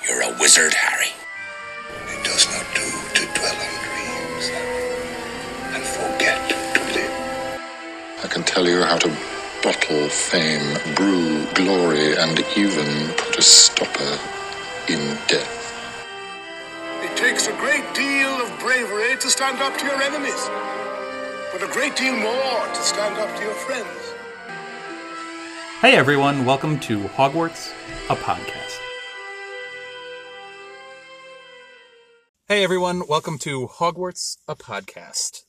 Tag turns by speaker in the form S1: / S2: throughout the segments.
S1: You're a wizard, Harry.
S2: It does not do to dwell on dreams and forget to live.
S3: I can tell you how to bottle fame, brew glory, and even put a stopper in death.
S2: It takes a great deal of bravery to stand up to your enemies, but a great deal more to stand up to your friends.
S4: Hey everyone, welcome to Hogwarts, a podcast. Hey everyone, welcome to Hogwarts, a podcast.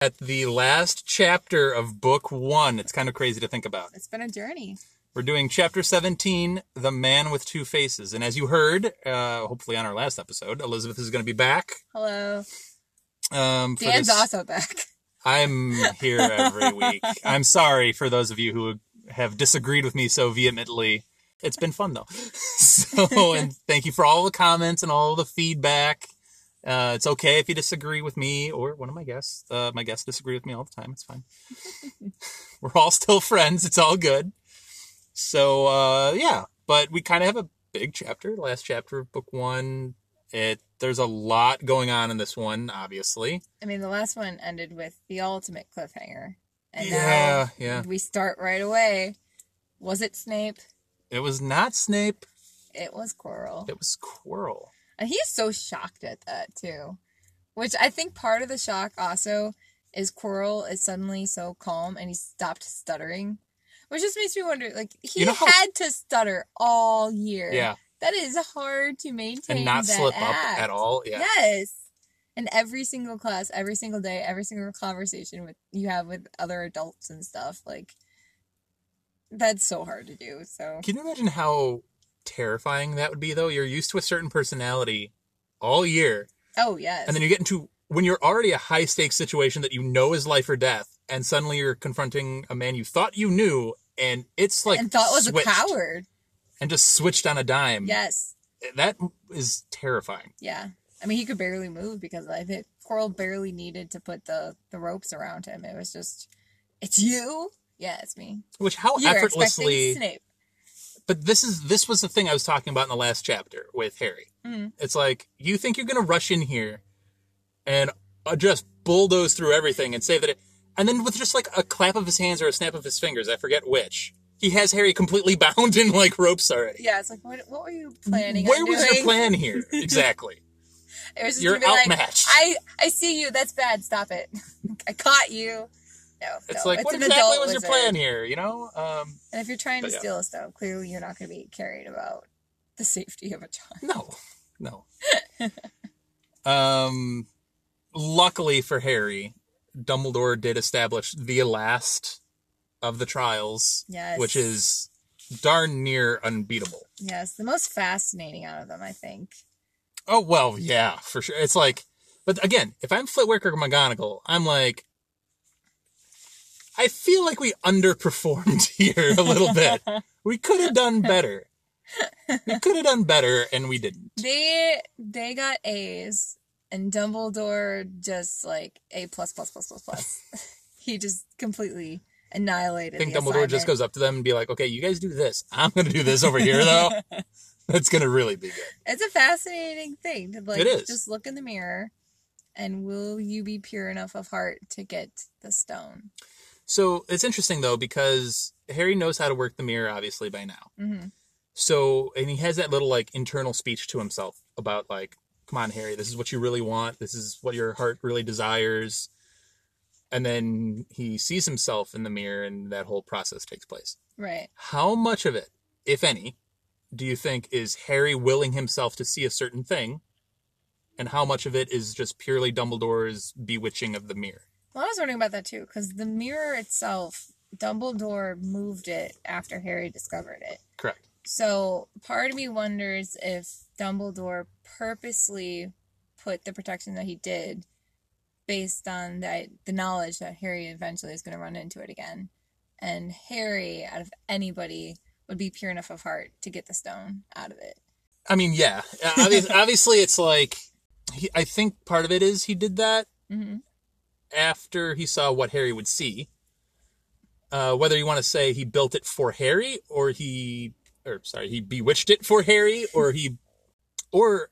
S4: At the last chapter of book one, it's kind of crazy to think about.
S5: It's been a journey.
S4: We're doing chapter 17, The Man with Two Faces. And as you heard, uh, hopefully on our last episode, Elizabeth is going to be back.
S5: Hello.
S4: Um,
S5: Dan's also back.
S4: I'm here every week. I'm sorry for those of you who have disagreed with me so vehemently. It's been fun though. So, and thank you for all the comments and all the feedback. Uh, it's okay if you disagree with me or one of my guests. Uh, my guests disagree with me all the time. It's fine. We're all still friends. It's all good. So, uh, yeah, but we kind of have a big chapter, last chapter of book one. It, there's a lot going on in this one, obviously.
S5: I mean, the last one ended with the ultimate cliffhanger. And
S4: Yeah,
S5: now
S4: yeah.
S5: we start right away. Was it Snape?
S4: It was not Snape.
S5: It was Quirrell.
S4: It was Quirrell.
S5: And he's so shocked at that, too. Which I think part of the shock also is Quirrell is suddenly so calm and he stopped stuttering. Which just makes me wonder, like, he
S4: You know how-
S5: had to stutter all year.
S4: Yeah,
S5: That is hard to maintain.
S4: and not
S5: that
S4: slip up at all. Yeah.
S5: Yes. And every single class, every single day, every single conversation with you have with other adults and stuff, like that's so hard to do. So
S4: Can you imagine how terrifying that would be, though? You're used to a certain personality all year,
S5: oh yes.
S4: and then you get into when you're already a high stakes situation that you know is life or death, and suddenly you're confronting a man you thought you knew, and it's like
S5: and thought was
S4: switched,
S5: a coward.
S4: and just switched on a dime.
S5: Yes.
S4: that is terrifying.
S5: Yeah. I mean he could barely move because I think Quirrell barely needed to put the, the ropes around him. It was just It's you? Yeah, it's me.
S4: Which how
S5: You're
S4: effortlessly
S5: Snape.
S4: But this is this was the thing I was talking about in the last chapter with Harry.
S5: Mhm.
S4: It's like you think you're gonna rush in here and uh, just bulldoze through everything and say that it, and then with just like a clap of his hands or a snap of his fingers, I forget which, he has Harry completely bound in like ropes already.
S5: Yeah, it's like what what were you planning
S4: Where was
S5: doing?
S4: your plan here? Exactly.
S5: It was just
S4: You're
S5: gonna be like,
S4: outmatched.
S5: I I see you. That's bad. Stop it. I caught you. No,
S4: It's
S5: no,
S4: like what exactly was your plan here? You know, um,
S5: And if you're trying to
S4: yeah.
S5: steal a stone, clearly you're not going to be caring about the safety of a child.
S4: no, no. um, luckily for Harry, Dumbledore did establish the last of the trials,
S5: Yes.
S4: which is darn near unbeatable.
S5: Yes, the most fascinating out of them, I think.
S4: Oh well, yeah, for sure. It's like, but again, if I'm Flitwick or McGonagall, I'm like, I feel like we underperformed here a little bit. we could have done better. We could have done better, and we didn't.
S5: They they got A's, and Dumbledore just like A plus plus plus plus plus. he just completely annihilated.
S4: I think Dumbledore just goes up to them and be like, "Okay, you guys do this. I'm gonna do this over here, though. That's gonna really be good."
S5: It's a fascinating thing to like
S4: It is.
S5: just look in the mirror, and will you be pure enough of heart to get the stone?
S4: So it's interesting though because Harry knows how to work the mirror, obviously by now.
S5: hmm
S4: So, and he has that little like internal speech to himself about like, come on, Harry, this is what you really want. This is what your heart really desires. And then he sees himself in the mirror and that whole process takes place.
S5: Right.
S4: How much of it, if any, do you think is Harry willing himself to see a certain thing? And how much of it is just purely Dumbledore's bewitching of the mirror?
S5: Well, I was wondering about that too, because the mirror itself, Dumbledore moved it after Harry discovered it.
S4: Correct.
S5: So part of me wonders if Dumbledore purposely put the protection that he did based on that the knowledge that Harry eventually is going to run into it again. And Harry, out of anybody, would be pure enough of heart to get the stone out of it.
S4: I mean, yeah. Obviously, obviously it's like, he, I think part of it is he did that
S5: hmm
S4: after he saw what Harry would see. Uh, whether you want to say he built it for Harry or he, or sorry, he bewitched it for Harry or he Or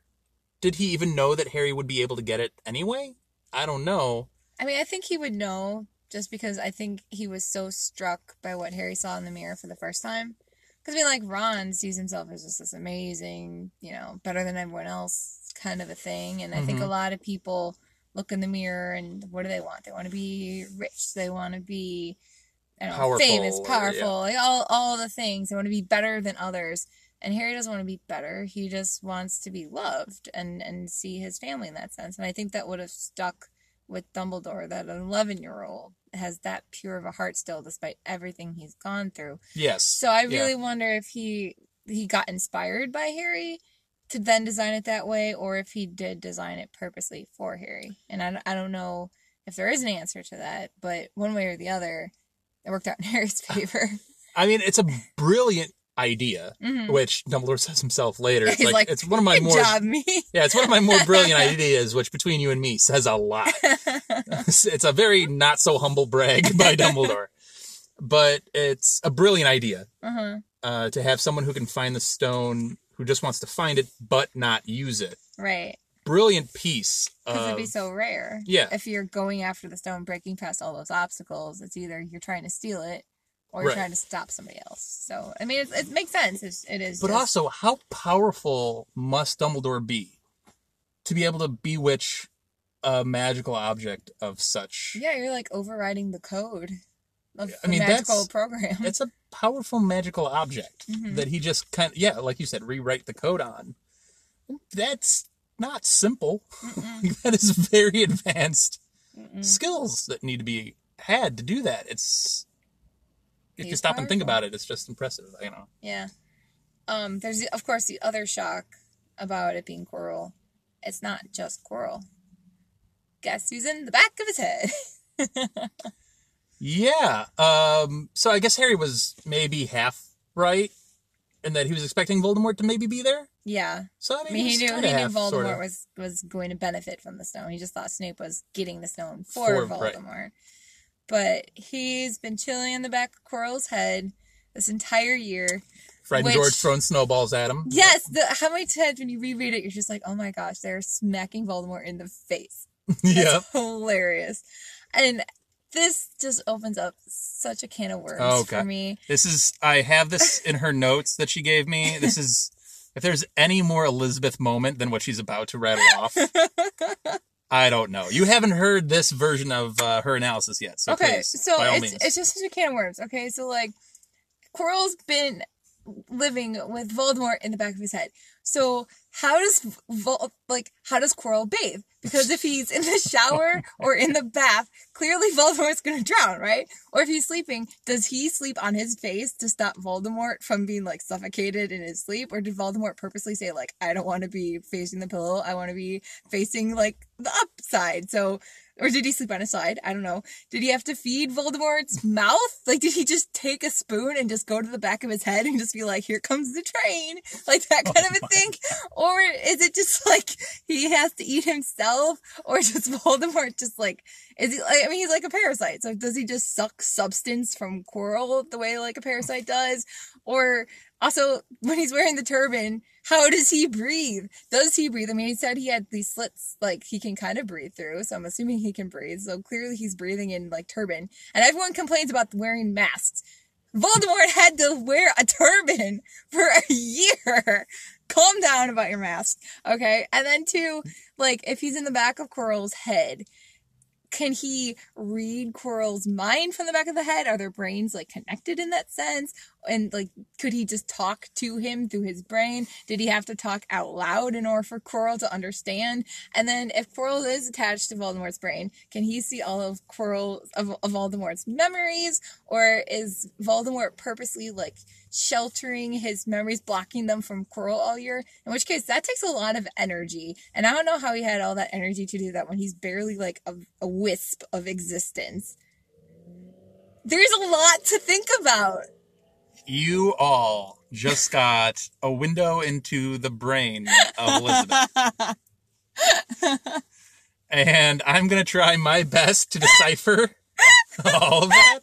S4: did he even know that Harry would be able to get it anyway? I don't know.
S5: I mean, I think he would know just because I think he was so struck by what Harry saw in the mirror for the first time. Because I mean, like Ron sees himself as just this amazing, you know, better than everyone else kind of a thing, and I think a
S4: Mhm.
S5: lot of people look in the mirror and what do they want? They want to be rich. They want to be, I don't know,
S4: Powerful,
S5: famous, powerful, like all all the things. They want to be better than others. And Harry doesn't want to be better. He just wants to be loved and and see his family in that sense. And I think that would have stuck with Dumbledore that an 11 year old has that pure of a heart still, despite everything he's gone through.
S4: Yes.
S5: So I
S4: Yeah.
S5: really wonder if he he got inspired by Harry to then design it that way, or if he did design it purposely for Harry. And I, I don't know if there is an answer to that, but one way or the other, it worked out in Harry's favor.
S4: I mean, it's a brilliant idea,
S5: Mhm.
S4: which Dumbledore says himself later. It's like,
S5: like,
S4: it's one of my more
S5: job, me.
S4: yeah, it's one of my more brilliant ideas, which between you and me says a lot. it's a very not so humble brag by Dumbledore, but it's a brilliant idea
S5: uh-huh.
S4: uh, to have someone who can find the stone who just wants to find it but not use it.
S5: Right.
S4: Brilliant piece.
S5: Because it'd be so rare.
S4: yeah.
S5: If you're going after the stone, breaking past all those obstacles, it's either you're trying to steal it or you're
S4: Right.
S5: trying to stop somebody else. So, I mean, it, it makes sense. It's, it is.
S4: but
S5: just-
S4: also, how powerful must Dumbledore be to be able to bewitch a magical object of such?
S5: Yeah, you're like overriding the code of
S4: I
S5: the
S4: mean,
S5: magical
S4: that's-
S5: program.
S4: It's a powerful magical object
S5: Mhm.
S4: that he just kind of, yeah, like you said, rewrite the code on. That's not simple. that is very advanced
S5: Mm-mm.
S4: skills that need to be had to do that. It's if you
S5: He's
S4: stop and think about it, it's just impressive. You know.
S5: Yeah. Um. There's of course the other shock about it being Quirrell. It's not just Quirrell. Guess who's in the back of his head?
S4: Yeah. Um. So I guess Harry was maybe half right, in that he was expecting Voldemort to maybe be there.
S5: yeah.
S4: So I
S5: I
S4: mean,
S5: mean, he knew he knew
S4: half,
S5: Voldemort
S4: sorta.
S5: was was going to benefit from the stone. He just thought Snape was getting the stone for,
S4: For- right.
S5: Voldemort. But he's been chilling in the back of Quirrell's head this entire year.
S4: Fred and George throwing snowballs at him.
S5: Yes, the how many times when you reread it, you're just like, oh my gosh, they're smacking Voldemort in the face. yeah. Hilarious. And this just opens up such a can of worms
S4: Oh, Okay.
S5: for me.
S4: This is I have this in her notes that she gave me. This is if there's any more Elizabeth moment than what she's about to rattle off. I don't know. You haven't heard this version of uh, her analysis yet, so
S5: okay,
S4: please,
S5: so it's
S4: means.
S5: it's just such a can of worms. Okay, so like Quirrell's been living with Voldemort in the back of his head. So how does like how does Quirrell bathe? Because if he's in the shower or in the bath, clearly Voldemort's gonna drown, right? Or if he's sleeping, does he sleep on his face to stop Voldemort from being like suffocated in his sleep? Or did Voldemort purposely say like I don't want to be facing the pillow, I want to be facing like the upside? So or did he sleep on his side? I don't know. Did he have to feed Voldemort's mouth? Like, did he just take a spoon and just go to the back of his head and just be like, here comes the train? Like that oh kind of a thing? Or is it just like he has to eat himself? Or does Voldemort just like, is he, like, I mean, he's like a parasite. So does he just suck substance from Quirrell the way like a parasite does? Or also, when he's wearing the turban, how does he breathe? Does he breathe? I mean, he said he had these slits, like he can kind of breathe through. So I'm assuming he can breathe. So clearly he's breathing in like turban. And everyone complains about wearing masks. Voldemort had to wear a turban for a year. Calm down about your mask. Okay. And then two, like if he's in the back of Quirrell's head, can he read Quirrell's mind from the back of the head? Are their brains like connected in that sense? And like, could he just talk to him through his brain? Did he have to talk out loud in order for Quirrell to understand? And then if Quirrell is attached to Voldemort's brain, can he see all of Quirrell of, of Voldemort's memories? Or is Voldemort purposely like sheltering his memories, blocking them from Quirrell all year? In which case, that takes a lot of energy. And I don't know how he had all that energy to do that when he's barely like a, a wisp of existence. There's a lot to think about.
S4: you all just got a window into the brain of Elizabeth. and I'm going to try my best to decipher all of that.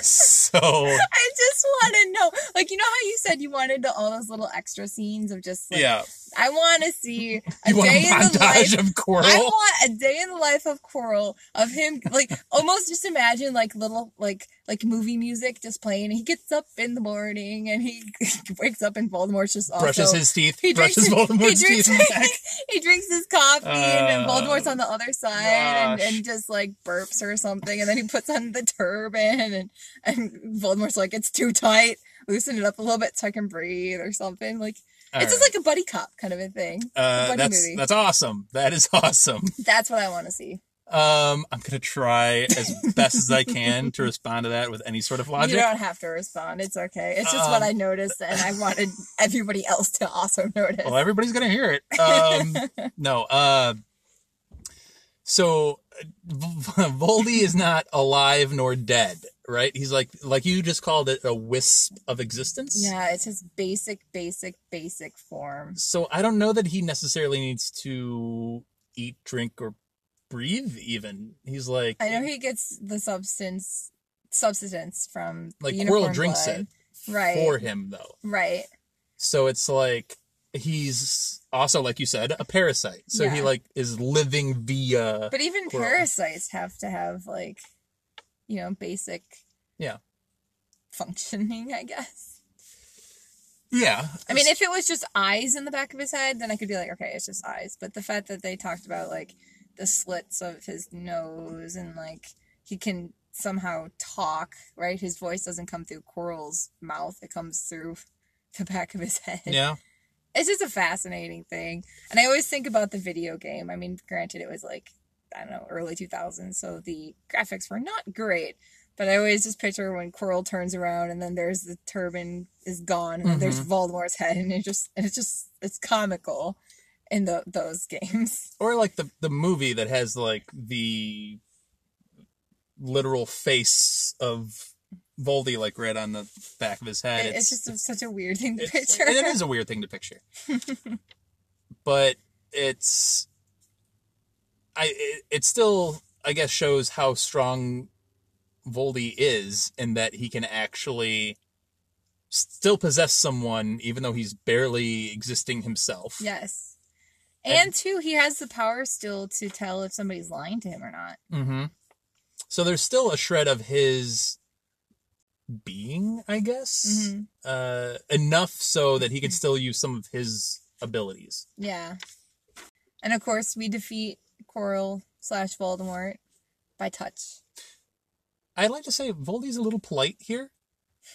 S4: so
S5: I just want to know, like, you know how you said you wanted to, all those little extra scenes of just, like,
S4: yeah,
S5: I want to see a
S4: want a
S5: day in the life.
S4: of Quirrell?
S5: I want a day in the life of Quirrell of him, like almost just imagine like little like like movie music just playing. He gets up in the morning and he wakes up and Voldemort's just also
S4: brushes his teeth.
S5: he
S4: brushes
S5: drinks,
S4: Voldemort's
S5: he drinks,
S4: teeth
S5: he drinks his coffee and, and
S4: Uh,
S5: Voldemort's on the other side and, and just like burps or something and then he puts on the turban and and Voldemort's like it's too tight loosen it up a little bit so I can breathe or something like
S4: All
S5: it's just like a buddy cop kind of a thing
S4: Uh,
S5: buddy
S4: that's
S5: movie.
S4: that's awesome. That is awesome.
S5: that's what I want to see
S4: Um, I'm gonna try as best as I can to respond to that with any sort of logic.
S5: you don't have to respond it's okay it's just what
S4: Um,
S5: I noticed and I wanted everybody else to also notice
S4: Well, everybody's gonna hear it. Um, no. Uh, so V- Voldy is not alive nor dead, right? He's like like you just called it a wisp of existence.
S5: yeah it's his basic basic basic form
S4: So I don't know that he necessarily needs to eat, drink, or breathe. Even he's like
S5: I know he gets the substance substance from
S4: like
S5: the
S4: Quirrell drinks
S5: blood.
S4: it
S5: right
S4: for him though.
S5: right
S4: So it's like he's also like you said a parasite. So he like is living via
S5: but even
S4: Quirrell.
S5: parasites have to have like you know basic
S4: Yeah.
S5: functioning i guess
S4: yeah.
S5: i mean if it was just eyes in the back of his head then i could be like okay it's just eyes but the fact that they talked about like the slits of his nose and like he can somehow talk right his voice doesn't come through Quirrell's mouth it comes through the back of his head
S4: yeah.
S5: it's just a fascinating thing. And I always think about the video game. I mean, granted, it was like, I don't know, early 2000s, so the graphics were not great. But I always just picture when Quirrell turns around and then there's the turban is gone and then there's mm-hmm. Voldemort's head and it just and it's just it's comical in the those games.
S4: or like the the movie that has like the literal face of Voldy like right on the back of his head.
S5: It- it's, just a- such a weird thing to picture.
S4: and it is a weird thing to picture. but it's I it, it still I guess shows how strong Voldy is in that he can actually still possess someone even though he's barely existing himself.
S5: Yes. And two, he has the power still to tell if somebody's lying to him or not.
S4: Mm-hmm. So there's still a shred of his being, I guess,
S5: Mhm.
S4: uh, enough so that he could still use some of his abilities.
S5: Yeah. And of course, we defeat Quirrell slash Voldemort by touch.
S4: I'd like to say Voldy's a little polite here,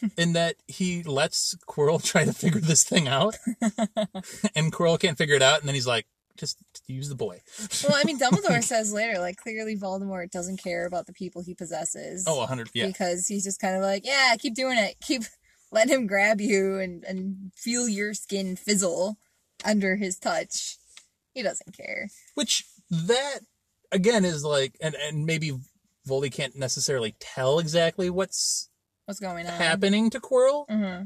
S4: in that he lets Quirrell try to figure this thing out, and Quirrell can't figure it out, and then he's like, "Just use the boy."
S5: Well, I mean, Dumbledore says later, like, clearly Voldemort doesn't care about the people he possesses.
S4: Oh, a hundred, yeah.
S5: Because he's just kind of like, yeah, keep doing it. Keep letting him grab you and, and feel your skin fizzle under his touch. He doesn't care.
S4: Which that again is like, and and maybe Voldy can't necessarily tell exactly what's
S5: What's going on?
S4: happening to Quirrell.
S5: hmm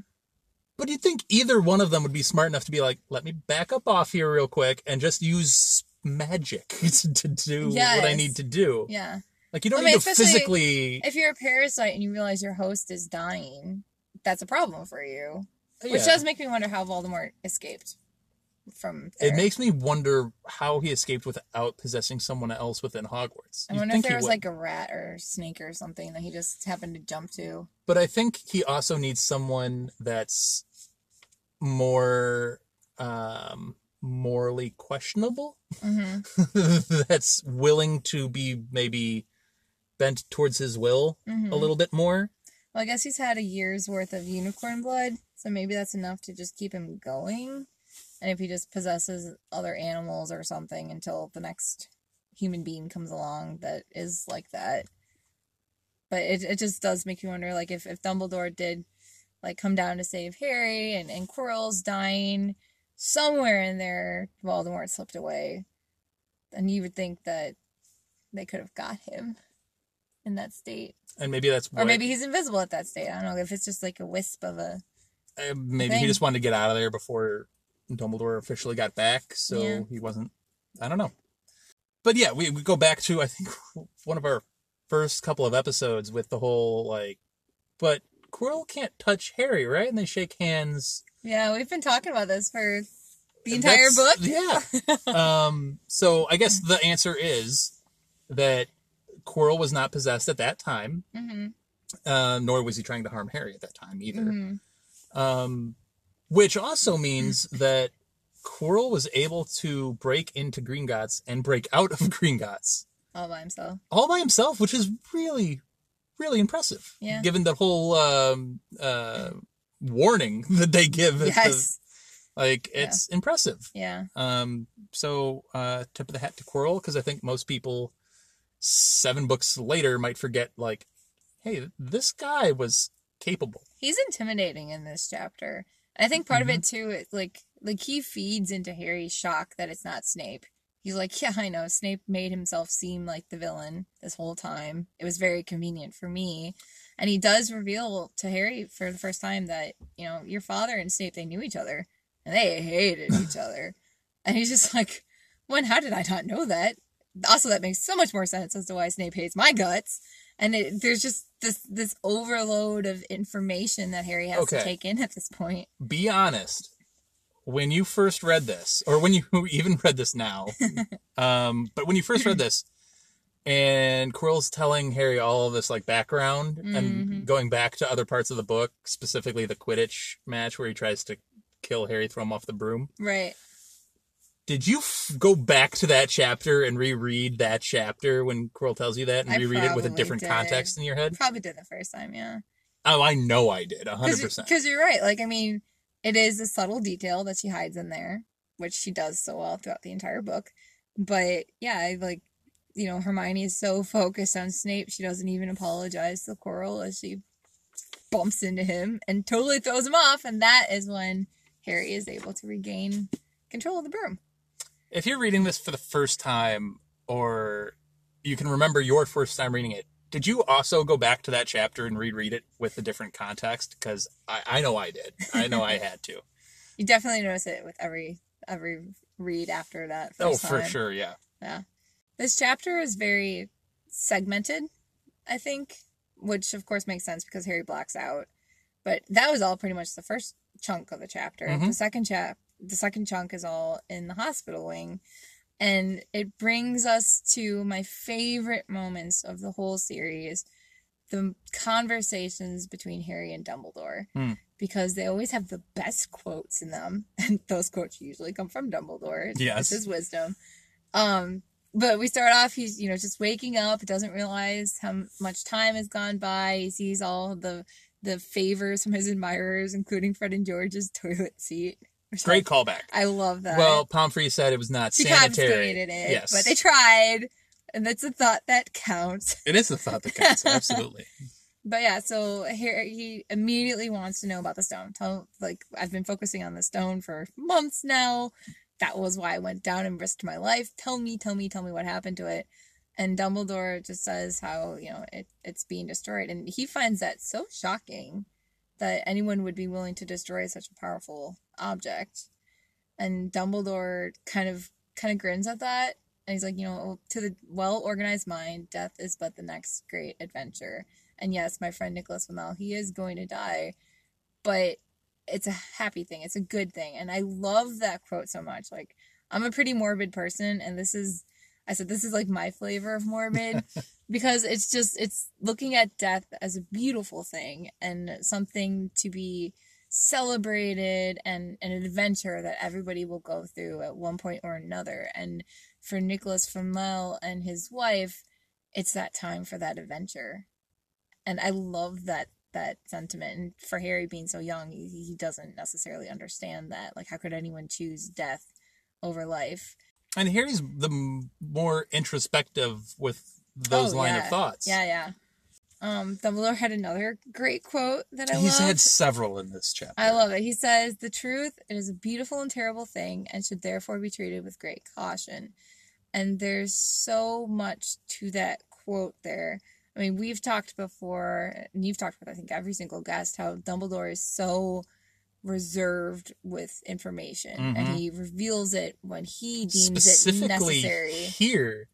S4: But do you'd think either one of them would be smart enough to be like, let me back up off here real quick and just use magic to do what I need to do.
S5: Yeah.
S4: Like you don't
S5: I mean,
S4: need to physically.
S5: If you're a parasite and you realize your host is dying, that's a problem for you. Uh,
S4: Which
S5: does make me wonder how Voldemort escaped from there.
S4: It makes me wonder how he escaped without possessing someone else within Hogwarts.
S5: I wonder if there was
S4: would.
S5: like a rat or snake or something that he just happened to jump to.
S4: But I think he also needs someone that's more um, morally questionable.
S5: hmm
S4: that's willing to be maybe bent towards his will
S5: hmm
S4: a little bit more.
S5: Well, I guess he's had a year's worth of unicorn blood, so maybe that's enough to just keep him going. And if he just possesses other animals or something until the next human being comes along that is like that. But it, it just does make you wonder, like, if, if Dumbledore did, like, come down to save Harry and, and Quirrell's dying, somewhere in there, Voldemort slipped away. And you would think that they could have got him in that state.
S4: And maybe that's what,
S5: Or maybe he's invisible at that state. I don't know if it's just like a wisp of a.
S4: uh, maybe
S5: thing.
S4: he just wanted to get out of there before Dumbledore officially got back, so
S5: Yeah.
S4: he wasn't. I don't know. But yeah, we, we go back to I think one of our first couple of episodes with the whole like but Quirrell can't touch Harry, right? And they shake hands.
S5: Yeah, we've been talking about this for the entire book.
S4: Yeah. um, so I guess the answer is that Quirrell was not possessed at that time,
S5: hmm
S4: uh, nor was he trying to harm Harry at that time either.
S5: hmm
S4: Um, which also means that Quirrell was able to break into Gringotts and break out of Gringotts
S5: All by himself.
S4: all by himself, which is really, really impressive.
S5: Yeah.
S4: Given the whole um, uh, warning that they give. at the-
S5: Yes.
S4: like, it's impressive.
S5: Yeah.
S4: Um, so, uh, tip of the hat to Quirrell, because I think most people seven books later might forget, like, hey, this guy was capable.
S5: He's intimidating in this chapter. I think part of it
S4: Mm-hmm.
S5: too, it, like like he feeds into Harry's shock that it's not Snape. He's like, yeah, I know. Snape made himself seem like the villain this whole time. It was very convenient for me. And he does reveal to Harry for the first time that, you know, your father and Snape, they knew each other and they hated each other. And he's just like, when, how did I not know that? Also, that makes so much more sense as to why Snape hates my guts. And it, there's just this this overload of information that Harry has to take in at this point.
S4: Be honest. When you first read this, or when you even read this now, um, but when you first read this, and Quirrell's telling Harry all of this like background
S5: Mm-hmm.
S4: and going back to other parts of the book, specifically the Quidditch match where he tries to kill Harry, throw him off the broom.
S5: Right.
S4: Did you f- go back to that chapter and reread that chapter when Quirrell tells you that and
S5: I
S4: reread it with a different
S5: did.
S4: context in your head?
S5: Probably did the first time, yeah.
S4: Oh, I know I did, a hundred percent.
S5: Because you're right. Like, I mean, it is a subtle detail that she hides in there, which she does so well throughout the entire book. But yeah, like, you know, Hermione is so focused on Snape, she doesn't even apologize to Quirrell as she bumps into him and totally throws him off. And that is when Harry is able to regain control of the broom.
S4: If you're reading this for the first time, or you can remember your first time reading it, did you also go back to that chapter and reread it with a different context? Because I, I know I did. I know I had to.
S5: You definitely notice it with every every read after that.
S4: oh, for
S5: time.
S4: sure, yeah.
S5: Yeah. This chapter is very segmented, I think, which of course makes sense because Harry blacks out. But that was all pretty much the first chunk of the chapter.
S4: Mhm.
S5: The second chap the second chunk is all in the hospital wing. And it brings us to my favorite moments of the whole series the conversations between Harry and Dumbledore.
S4: Hmm.
S5: Because they always have the best quotes in them. And those quotes usually come from Dumbledore.
S4: Yes.
S5: It's his wisdom. Um, but we start off, he's, you know, just waking up, doesn't realize how much time has gone by. He sees all the the favors from his admirers, including Fred and George's toilet seat.
S4: Great callback.
S5: I, love that.
S4: Well, Pomfrey said it was not
S5: she
S4: sanitary.
S5: it,
S4: Yes,
S5: but they tried, and that's a thought that counts.
S4: it is a thought that counts. Absolutely.
S5: But yeah, so here he immediately wants to know about the stone. Tell like I've been focusing on the stone for months now. That was why I went down and risked my life. Tell me, tell me, tell me what happened to it. And Dumbledore just says how, you know, it, it's being destroyed. And he finds that so shocking that anyone would be willing to destroy such a powerful object. And Dumbledore kind of kind of grins at that. And he's like, you know, oh, to the well organized mind, death is but the next great adventure. And yes, my friend Nicholas Flamel, he is going to die, but it's a happy thing. It's a good thing. And I love that quote so much. Like, I'm a pretty morbid person, and this is, I said, this is like my flavor of morbid because it's just, it's looking at death as a beautiful thing and something to be celebrated and an adventure that everybody will go through at one point or another. And for Nicholas Flamel and his wife, it's that time for that adventure and I love that that sentiment. And for Harry being so young, he, he doesn't necessarily understand that. Like, how could anyone choose death over life?
S4: And Harry's the more introspective with those
S5: Oh,
S4: line
S5: yeah.
S4: of thoughts.
S5: Yeah, yeah. Um, Dumbledore had another great quote that I
S4: He's
S5: love.
S4: had several in this chapter.
S5: I love it. He says, "The truth it is a beautiful and terrible thing, and should therefore be treated with great caution." And there's so much to that quote there. I mean, we've talked before, and you've talked with I think every single guest how Dumbledore is so reserved with information, and
S4: Mhm.
S5: he reveals it when he deems it
S4: Specifically
S5: necessary.
S4: here,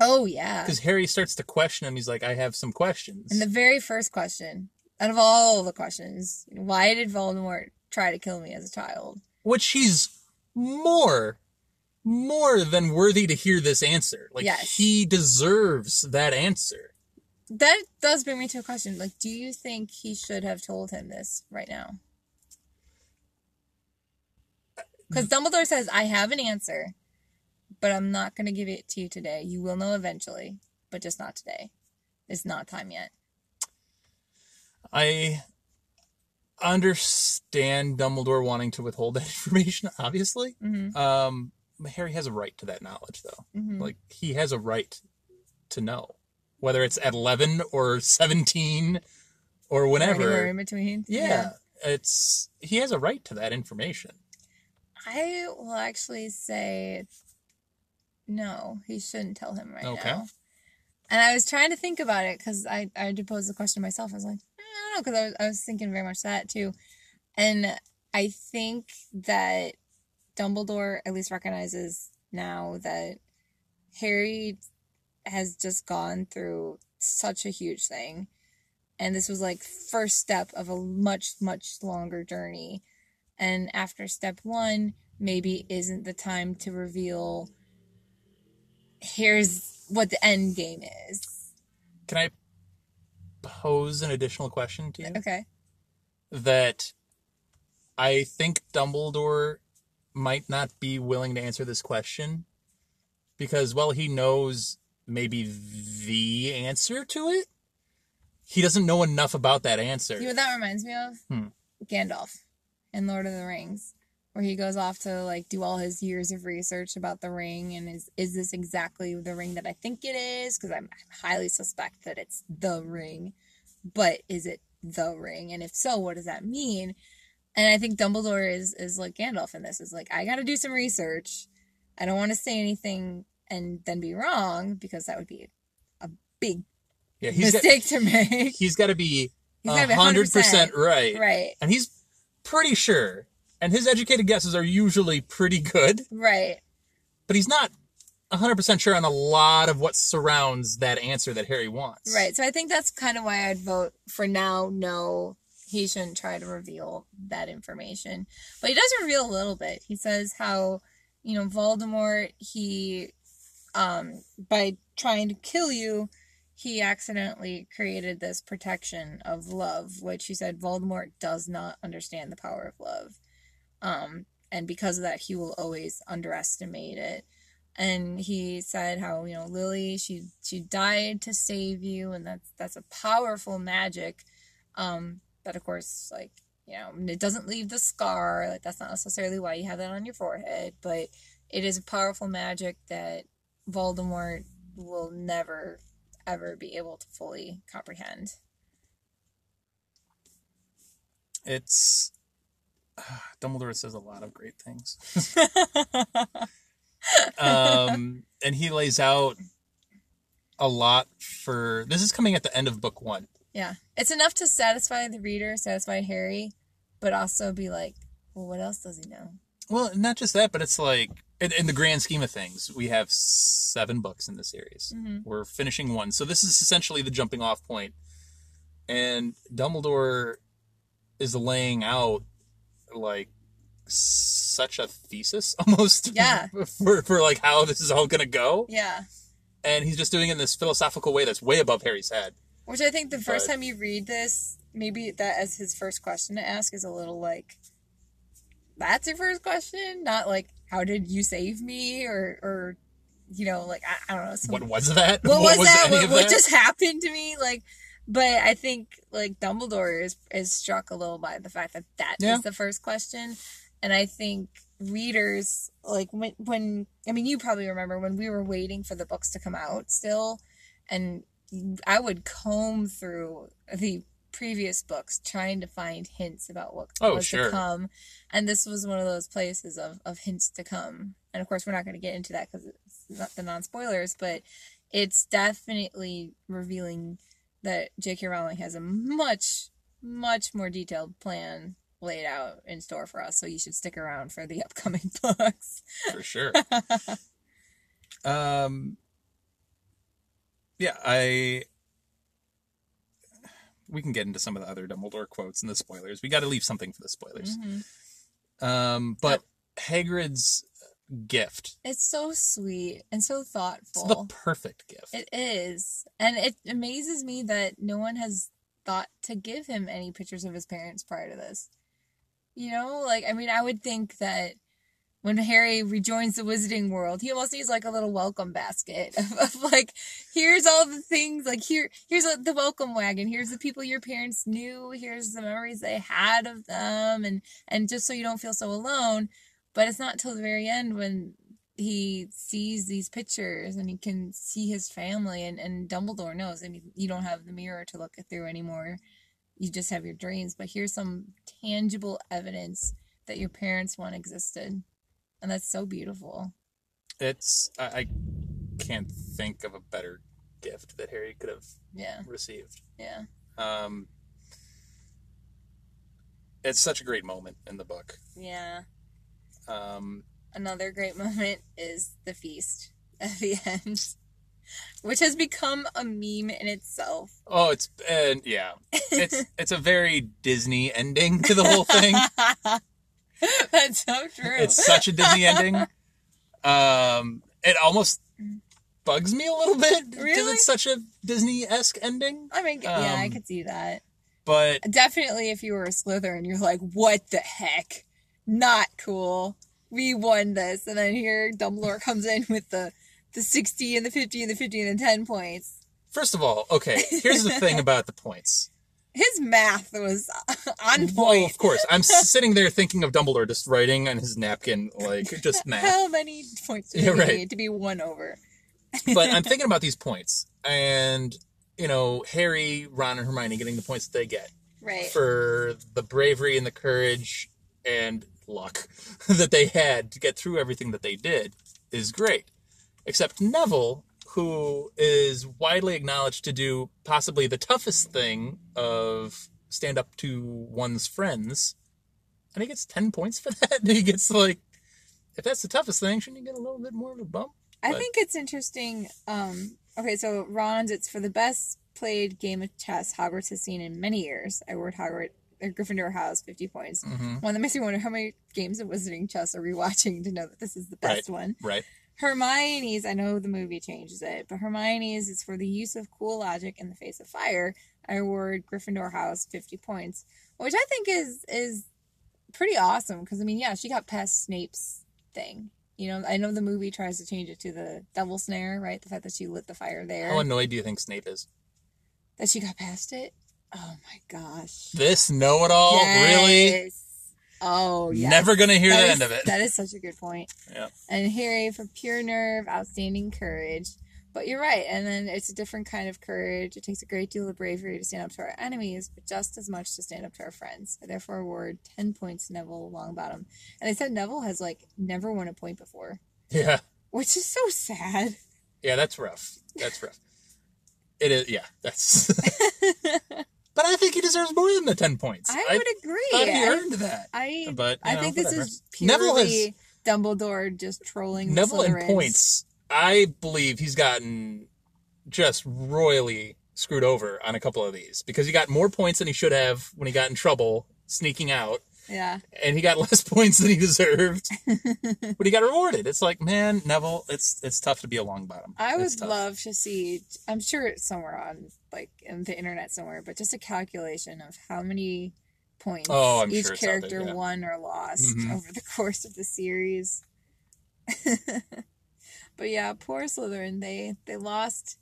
S5: Oh yeah.
S4: because Harry starts to question him. He's like, "I have some questions."
S5: And the very first question Out of all the questions, why did Voldemort try to kill me as a child?
S4: Which he's more, more than worthy to hear this answer. Like,
S5: Yes.
S4: he deserves that answer.
S5: That does bring me to a question. Like, do you think he should have told him this right now? Because Dumbledore says, I have an answer, but I'm not going to give it to you today. You will know eventually, but just not today. It's not time yet.
S4: I understand Dumbledore wanting to withhold that information, obviously.
S5: Mm-hmm.
S4: Um, but Harry has a right to that knowledge, though.
S5: Mhm.
S4: Like, he has a right to know. Whether it's at 11 or 17 or whenever.
S5: Anywhere in between.
S4: yeah, it's he has a right to that information.
S5: I will actually say no, he shouldn't tell him right
S4: Okay.
S5: now. And I was trying to think about it because I, I did pose the question myself. I was like, eh, I don't know, because I was, I was thinking very much that too. And I think that Dumbledore at least recognizes now that Harry has just gone through such a huge thing. And this was like first step of a much, much longer journey. And after step one, maybe isn't the time to reveal here's what the end game is.
S4: Can I pose an additional question to you?
S5: Okay.
S4: That I think Dumbledore might not be willing to answer this question because, well, he knows maybe the answer to it. He doesn't know enough about that answer.
S5: You know what that reminds me of?
S4: Hmm.
S5: Gandalf in Lord of the Rings, where he goes off to like do all his years of research about the ring and is is this exactly the ring that I think it is? Because I highly suspect that it's the ring, but is it the ring? And if so, what does that mean? And I think Dumbledore is is like Gandalf in this. Is like I got to do some research. I don't want to say anything and then be wrong because that would be a big
S4: yeah, he's got,
S5: mistake to make.
S4: he's got to be
S5: He's gotta be
S4: hundred percent
S5: 100%
S4: right,
S5: Right.
S4: and he's pretty sure. And his educated guesses are usually pretty good,
S5: Right.
S4: but he's not hundred percent sure on a lot of what surrounds that answer that Harry wants.
S5: Right. So I think that's kind of why I'd vote for now. No, he shouldn't try to reveal that information. But he does reveal a little bit. He says how, you know, Voldemort, he, um, by trying to kill you, he accidentally created this protection of love, which he said Voldemort does not understand the power of love. Um, and because of that, he will always underestimate it. And he said how you know Lily she she died to save you and that's that's a powerful magic. Um but of course like you know it doesn't leave the scar. Like that's not necessarily why you have that on your forehead but it is a powerful magic that Voldemort will never ever be able to fully comprehend
S4: It's Dumbledore says a lot of great things. um, and he lays out a lot for this is coming at the end of book one.
S5: yeah it's enough to satisfy the reader satisfy Harry but also be like well what else does he know
S4: Well, not just that, but it's like in, in the grand scheme of things, we have seven books in the series.
S5: Mhm.
S4: We're finishing one, so this is essentially the jumping off point. And Dumbledore is laying out like such a thesis almost
S5: Yeah.
S4: for for like how this is all gonna go
S5: yeah
S4: and he's just doing it in this philosophical way that's way above harry's head
S5: Which I think the first
S4: But-
S5: time you read this, maybe that as his first question to ask is a little like, that's your first question, not like how did you save me? Or or you know like I, I don't know some,
S4: what was that?
S5: What was, that? what, what
S4: that?
S5: just happened to me? Like but I think like Dumbledore is is struck a little by the fact that that is
S4: Yeah.
S5: the first question, and I think readers like when when I mean you probably remember when we were waiting for the books to come out still, and I would comb through the previous books trying to find hints about what
S4: Oh,
S5: was
S4: sure.
S5: to come, and this was one of those places of of hints to come, and of course we're not going to get into that because it's not the non spoilers, but it's definitely revealing that J.K. Rowling has a much, much more detailed plan laid out in store for us. So you should stick around for the upcoming books.
S4: for sure. um, yeah, I we can get into some of the other Dumbledore quotes and the spoilers. We got to leave something for the spoilers.
S5: Mhm.
S4: Um, but Hagrid's gift,
S5: It's so sweet and so
S4: it's
S5: thoughtful.
S4: the perfect gift.
S5: It is. And it amazes me that no one has thought to give him any pictures of his parents prior to this. You know, like, I mean, I would think that when Harry rejoins the wizarding world, he almost needs like a little welcome basket of, of like, here's all the things, like, here, here's the welcome wagon, here's the people your parents knew, here's the memories they had of them, and, and just so you don't feel so alone. But it's not till the very end when he sees these pictures and he can see his family and, and Dumbledore knows. I mean, you don't have the mirror to look through anymore. You just have your dreams. But here's some tangible evidence that your parents once existed. And that's so beautiful.
S4: It's I, I can't think of a better gift that Harry could have
S5: Yeah.
S4: received.
S5: Yeah.
S4: Um, it's such a great moment in the book.
S5: Yeah.
S4: Um,
S5: Another great moment is the feast at the end, which has become a meme in itself.
S4: oh, it's and yeah, it's it's a very Disney ending to the whole thing.
S5: that's so true.
S4: it's such a Disney ending. Um, it almost bugs me a little bit because
S5: Really?
S4: it's such a Disney esque ending.
S5: I mean, yeah, I
S4: um,
S5: could see that.
S4: But
S5: Definitely, if you were a Slytherin, you're like, what the heck? Not cool. We won this. And then here Dumbledore comes in with the, the 60 and the 50 and the 50 and the 10 points.
S4: first of all, okay, here's the thing about the points.
S5: His math was on
S4: Well,
S5: point.
S4: of course, I'm sitting there thinking of Dumbledore just writing on his napkin like just math.
S5: How many points do
S4: Yeah, right.
S5: need to be one over?
S4: but I'm thinking about these points, and you know, Harry, Ron, and Hermione getting the points that they get
S5: Right.
S4: for the bravery and the courage and luck that they had to get through everything that they did is great. Except Neville, who is widely acknowledged to do possibly the toughest thing of stand up to one's friends, and he gets 10 points for that. And he gets like, if that's the toughest thing, shouldn't he get a little bit more of a bump?
S5: I
S4: But-
S5: think it's interesting. Um, okay, so Ron's it's for the best played game of chess Hogwarts has seen in many years. I word Hogwarts or Gryffindor has fifty points.
S4: Mhm.
S5: One that makes me wonder how many games of Wizarding Chess are we watching to know that this is the best one.
S4: Right.
S5: Hermione's, I know the movie changes it, but Hermione's is for the use of cool logic in the face of fire. I award Gryffindor House 50 points, which I think is is pretty awesome because I mean, yeah, she got past Snape's thing. You know, I know the movie tries to change it to the devil snare, right? The fact that she lit the fire there,
S4: How annoyed do you think Snape is?
S5: that she got past it. Oh my gosh!
S4: This know it all, really?
S5: Oh, yeah.
S4: Never gonna hear
S5: That
S4: the
S5: is-
S4: end of it.
S5: That is such a good point.
S4: Yeah.
S5: And Harry for pure nerve, outstanding courage. But you're right. And then it's a different kind of courage. It takes a great deal of bravery to stand up to our enemies, but just as much to stand up to our friends. I therefore award 10 points to Neville Longbottom. And I said Neville has, like, never won a point before,
S4: Yeah.
S5: which is so sad.
S4: Yeah, that's rough. That's rough. It is, yeah, that's. but I think he deserves more than the 10 points.
S5: I would agree.
S4: thought he
S5: I-
S4: earned that.
S5: I,
S4: But,
S5: I
S4: know,
S5: think this
S4: whatever.
S5: is
S4: Neville
S5: purely
S4: has-
S5: Dumbledore just trolling the
S4: Neville in points, I believe he's gotten just royally screwed over on a couple of these because he got more points than he should have when he got in trouble sneaking out.
S5: Yeah.
S4: and he got less points than he deserved, but he got rewarded. It's like, man, Neville, it's it's tough to be a Longbottom.
S5: I
S4: It's
S5: would
S4: tough.
S5: love to see. I'm sure it's somewhere on like in the internet somewhere, but just a calculation of how many points
S4: Oh,
S5: each
S4: sure out there,
S5: character
S4: yeah.
S5: won or lost
S4: Mhm.
S5: over the course of the series. but yeah, poor Slytherin. They they lost.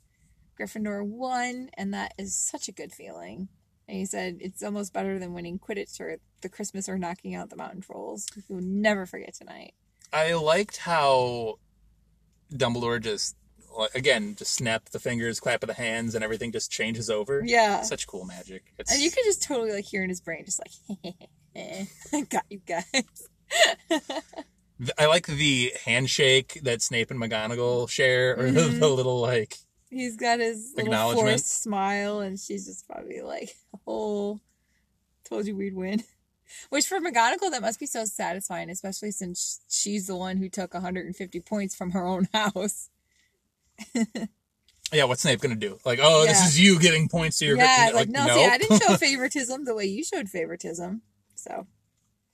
S5: Gryffindor won, and that is such a good feeling. And he said it's almost better than winning Quidditch or the Christmas or knocking out the mountain trolls. You'll never forget tonight.
S4: I liked how Dumbledore just again just snapped the fingers, clap of the hands, and everything just changes over.
S5: Yeah.
S4: such cool magic. It's,
S5: And you could just totally like hear in his brain, just like, I got you guys.
S4: I like the handshake that Snape and McGonagall share, or the,
S5: Mhm.
S4: the little like
S5: He's got his little forced smile, and she's just probably like, "Oh, told you we'd win." Which for McGonagall, that must be so satisfying, especially since she's the one who took 150 points from her own house.
S4: Yeah, what's Snape gonna do? Like, oh, this is you getting points to your
S5: yeah,
S4: like,
S5: like, no,
S4: no.
S5: see, I didn't show favoritism the way you showed favoritism. So,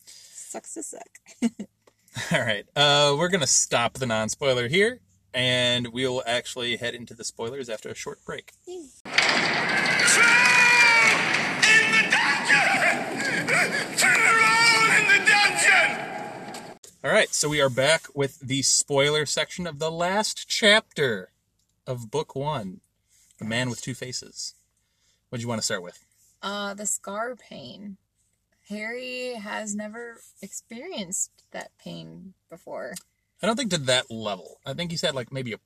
S5: sucks to suck.
S4: All right, uh, we're gonna stop the non-spoiler here, and we'll actually head into the spoilers after a short break.
S1: In the dungeon! In the dungeon!
S4: All right, so we are back with the spoiler section of the last chapter of book one, "The Man with Two Faces." What do you want to start with?
S5: Uh, the scar pain. Harry has never experienced that pain before.
S4: I don't think to that level. I think he's had like maybe a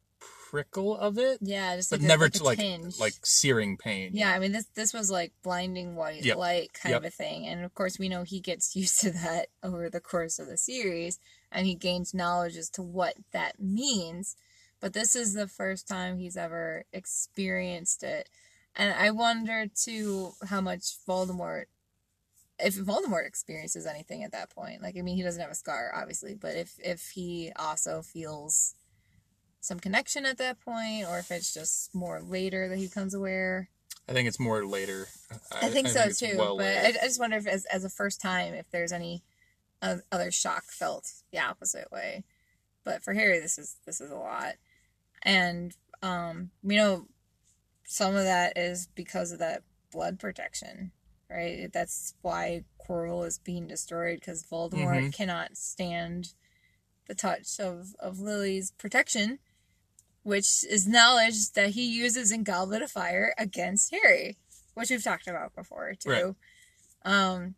S4: prickle of it,
S5: Yeah, just
S4: but
S5: like a-
S4: never
S5: like
S4: to like
S5: tinge.
S4: like searing pain.
S5: Yeah, I mean this this was like blinding white
S4: Yep.
S5: light kind
S4: Yep.
S5: of a thing, and of course we know he gets used to that over the course of the series, and he gains knowledge as to what that means. But this is the first time he's ever experienced it, and I wonder too how much Voldemort, if Voldemort experiences anything at that point. Like I mean, he doesn't have a scar, obviously, but if if he also feels some connection at that point, or if it's just more later that he becomes aware.
S4: I think it's more later.
S5: I, think so
S4: it's
S5: too.
S4: well
S5: but. I, I just wonder if, as, as a first time, if there's any other shock felt the opposite way. But for Harry, this is this is a lot, and um, we know some of that is because of that blood protection, right? That's why Quirrell is being destroyed because Voldemort
S4: Mhm.
S5: cannot stand the touch of of Lily's protection, which is knowledge that he uses in Goblet of Fire against Harry, which we've talked about before too.
S4: Right.
S5: Um,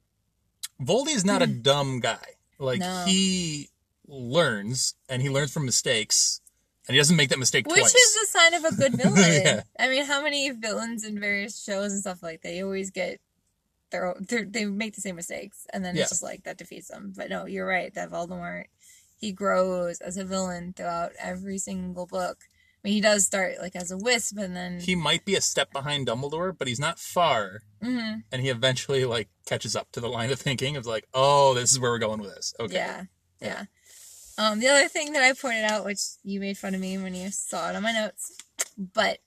S4: Voldy's not a dumb guy. Like
S5: No.
S4: he learns and he learns from mistakes and he doesn't make that mistake
S5: which
S4: twice.
S5: is a sign of a good villain.
S4: Yeah.
S5: I mean, how many villains in various shows and stuff like that they always get their own, they're, they make the same mistakes, and then
S4: Yeah.
S5: it's just like that defeats them. But no, you're right that Voldemort he grows as a villain throughout every single book. I mean, he does start like as a wisp, and then
S4: he might be a step behind Dumbledore, but he's not far.
S5: Mhm.
S4: And he eventually like catches up to the line of thinking of like, oh, this is where we're going with this. Okay.
S5: Yeah, yeah. Um, the other thing that I pointed out, which you made fun of me when you saw it on my notes, but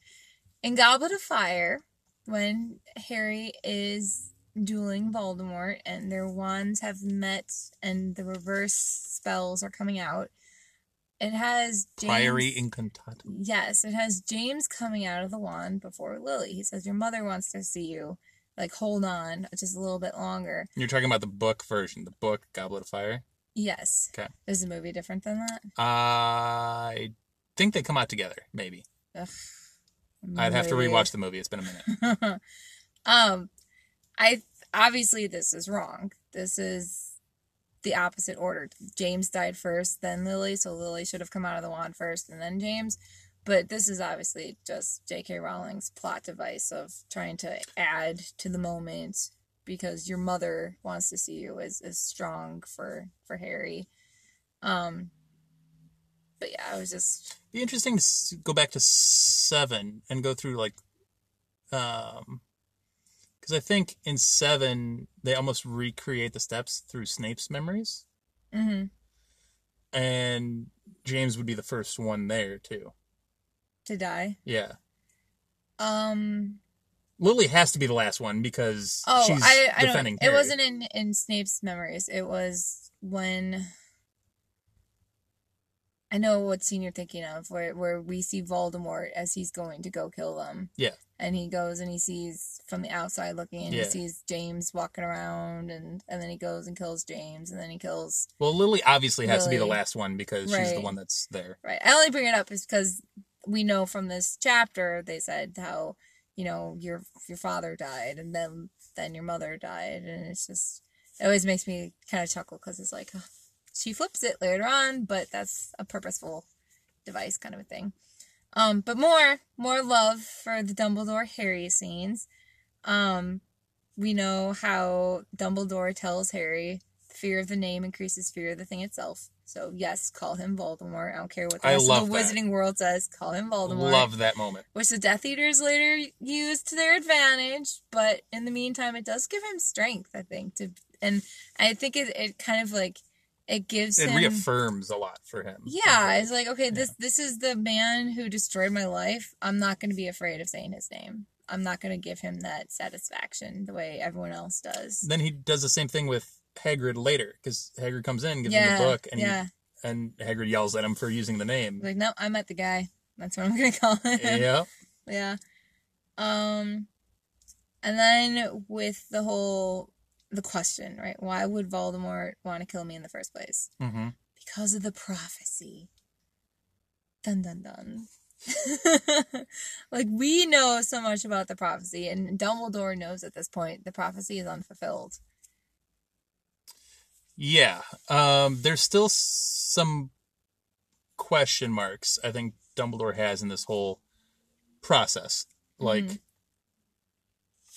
S5: in Goblet of Fire, when Harry is dueling Voldemort and their wands have met and the reverse spells are coming out, it has James.
S4: Priori Incantatem.
S5: Yes, it has James coming out of the wand before Lily. He says, "Your mother wants to see you. Like, hold on, just a little bit longer."
S4: You're talking about the book version, the book Goblet of Fire.
S5: Yes.
S4: Okay.
S5: Is the movie different than that?
S4: I think they come out together. Maybe
S5: Ugh.
S4: I'd have to rewatch the movie. It's been a minute.
S5: um, I obviously this is wrong. This is the opposite order. James died first, then Lily, so Lily should have come out of the wand first, and then James. But this is obviously just J.K. Rowling's plot device of trying to add to the moment because your mother wants to see you as, is strong for for Harry. Um, but yeah, I was just
S4: be interesting to go back to seven and go through like um because i think in seven they almost recreate the steps through snape's memories
S5: hmm
S4: and james would be the first one there too
S5: to die.
S4: yeah
S5: Um.
S4: lily has to be the last one because
S5: Oh,
S4: she's
S5: I I
S4: defending
S5: don't. It
S4: Harry.
S5: wasn't in in Snape's memories. It was when. I know what scene you're thinking of, where where we see Voldemort as he's going to go kill them.
S4: Yeah.
S5: And he goes and he sees from the outside looking, and
S4: Yeah.
S5: he sees James walking around, and and then he goes and kills James, and then he kills.
S4: well lily obviously has to be the last one because she's the one that's there
S5: Right. I only bring it up is because we know from this chapter they said how you know your your father died and then then your mother died and it's just it always makes me kind of chuckle because it's like oh, she flips it later on but that's a purposeful device kind of a thing um but more more love for the dumbledore harry scenes um we know how dumbledore tells harry fear of the name increases fear of the thing itself so yes call him voldemort i don't care what the rest of the
S4: that.
S5: wizarding world says call him voldemort
S4: love that moment
S5: which the Death Eaters later used to their advantage. But in the meantime, it does give him strength, I think. To and I think it, it kind of like it gives
S4: It
S5: him
S4: reaffirms a lot for him.
S5: Yeah, it's like okay, this this is the man who destroyed my life. I'm not going to be afraid of saying his name. I'm not going to give him that satisfaction the way everyone else does.
S4: Then he does the same thing with Hagrid later, because Hagrid comes in, gives him
S5: Yeah,
S4: the book, and
S5: yeah.
S4: he, and Hagrid yells at him for using the name.
S5: Like, no, I met the guy. That's what I'm going to call him.
S4: yeah.
S5: Yeah. Um and then with the whole the question, right? Why would Voldemort want to kill me in the first place?
S4: hmm
S5: Because of the prophecy. Dun dun dun. like we know so much about the prophecy and Dumbledore knows at this point the prophecy is unfulfilled.
S4: Yeah. Um, there's still some question marks I think Dumbledore has in this whole process. Like,
S5: Mm-hmm.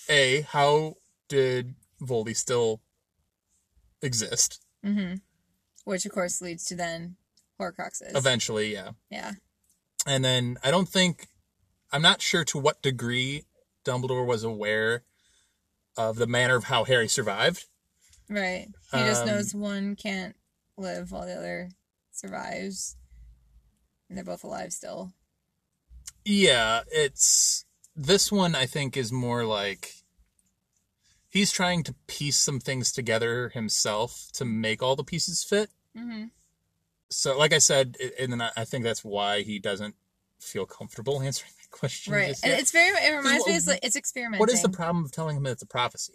S4: A, how did Voldy still exist?
S5: Mhm. Which of course leads to then Horcruxes.
S4: Eventually, yeah.
S5: Yeah.
S4: And then I don't think, I'm not sure to what degree Dumbledore was aware of the manner of how Harry survived.
S5: Right. He just
S4: Um,
S5: knows one can't live while the other survives. And they're both alive still.
S4: Yeah, it's this one I think is more like he's trying to piece some things together himself to make all the pieces fit.
S5: Mm-hmm.
S4: So, like I said, and then I think that's why he doesn't feel comfortable answering that question.
S5: Right. And it's very it reminds me it's like it's experimenting.
S4: What is the problem of telling him that it's a prophecy?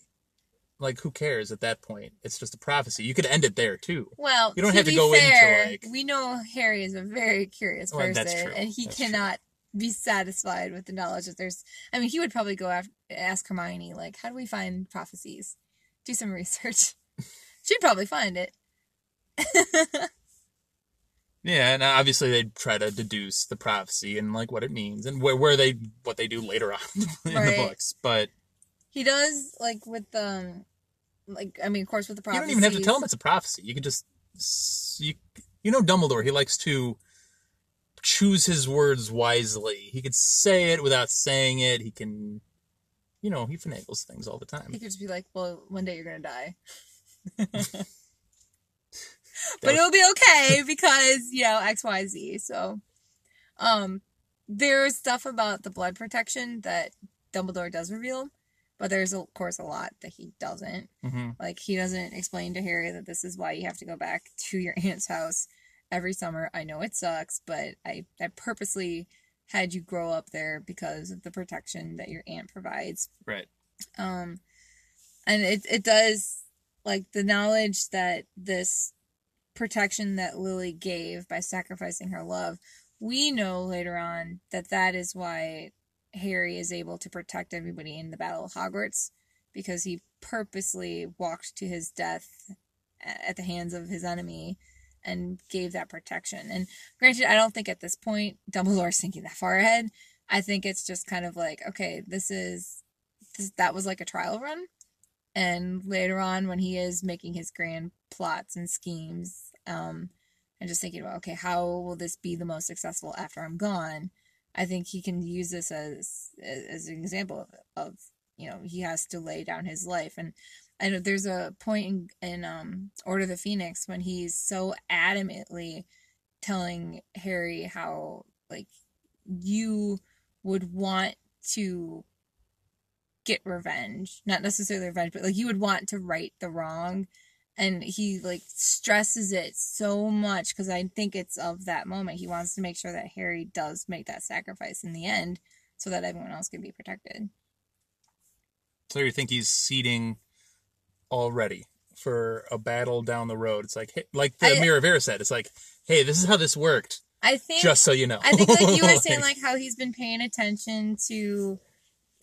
S4: Like, who cares at that point? It's just a prophecy. You could end it there too.
S5: Well,
S4: You don't
S5: to
S4: have to go into,
S5: fair,
S4: like-
S5: we know Harry is a very curious
S4: Well,
S5: person,
S4: true.
S5: and he
S4: That's
S5: cannot be satisfied with the knowledge that there's. I mean, he would probably go after, ask Hermione, like, "How do we find prophecies?" Do some research. She'd probably find it.
S4: Yeah, and obviously they'd try to deduce the prophecy and like what it means and where where they what they do later on in
S5: Right.
S4: the books. But
S5: He does like with um, like I mean, of course, with the
S4: prophecy.
S5: you
S4: don't even have to tell him it's a prophecy. You can just you you know Dumbledore. He likes to choose his words wisely. He could say it without saying it. He can, you know, he finagles things all the time.
S5: He could just be like, "Well, one day you're gonna die." But it'll be okay because you know X Y Z. So, um, there's stuff about the blood protection that Dumbledore does reveal, but there's of course a lot that he doesn't.
S4: Mhm.
S5: Like he doesn't explain to Harry that this is why you have to go back to your aunt's house every summer. I know it sucks, but I I purposely had you grow up there because of the protection that your aunt provides
S4: right.
S5: um and it it does like the knowledge that this protection that Lily gave by sacrificing her love we know later on that that is why Harry is able to protect everybody in the battle of Hogwarts because he purposely walked to his death at the hands of his enemy and gave that protection and granted I don't think at this point Dumbledore's thinking that far ahead I think it's just kind of like okay this is this, that was like a trial run. And later on, when he is making his grand plots and schemes, um, and just thinking about, okay, how will this be the most successful after I'm gone? I think he can use this as as an example of, of you know he has to lay down his life and Know there's a point in, in um Order of the Phoenix when he's so adamantly telling Harry how like you would want to get revenge not necessarily revenge but like you would want to right the wrong. And he like stresses it so much because i think it's of that moment. He wants to make sure that harry does make that sacrifice in the end so that everyone else can be protected.
S4: So you think he's seeding already for a battle down the road? It's like, hey, like the
S5: I-
S4: of Eris said, it's like, hey, this is how this worked.
S5: i think
S4: Just so you know.
S5: I think like you were saying like how he's been paying attention to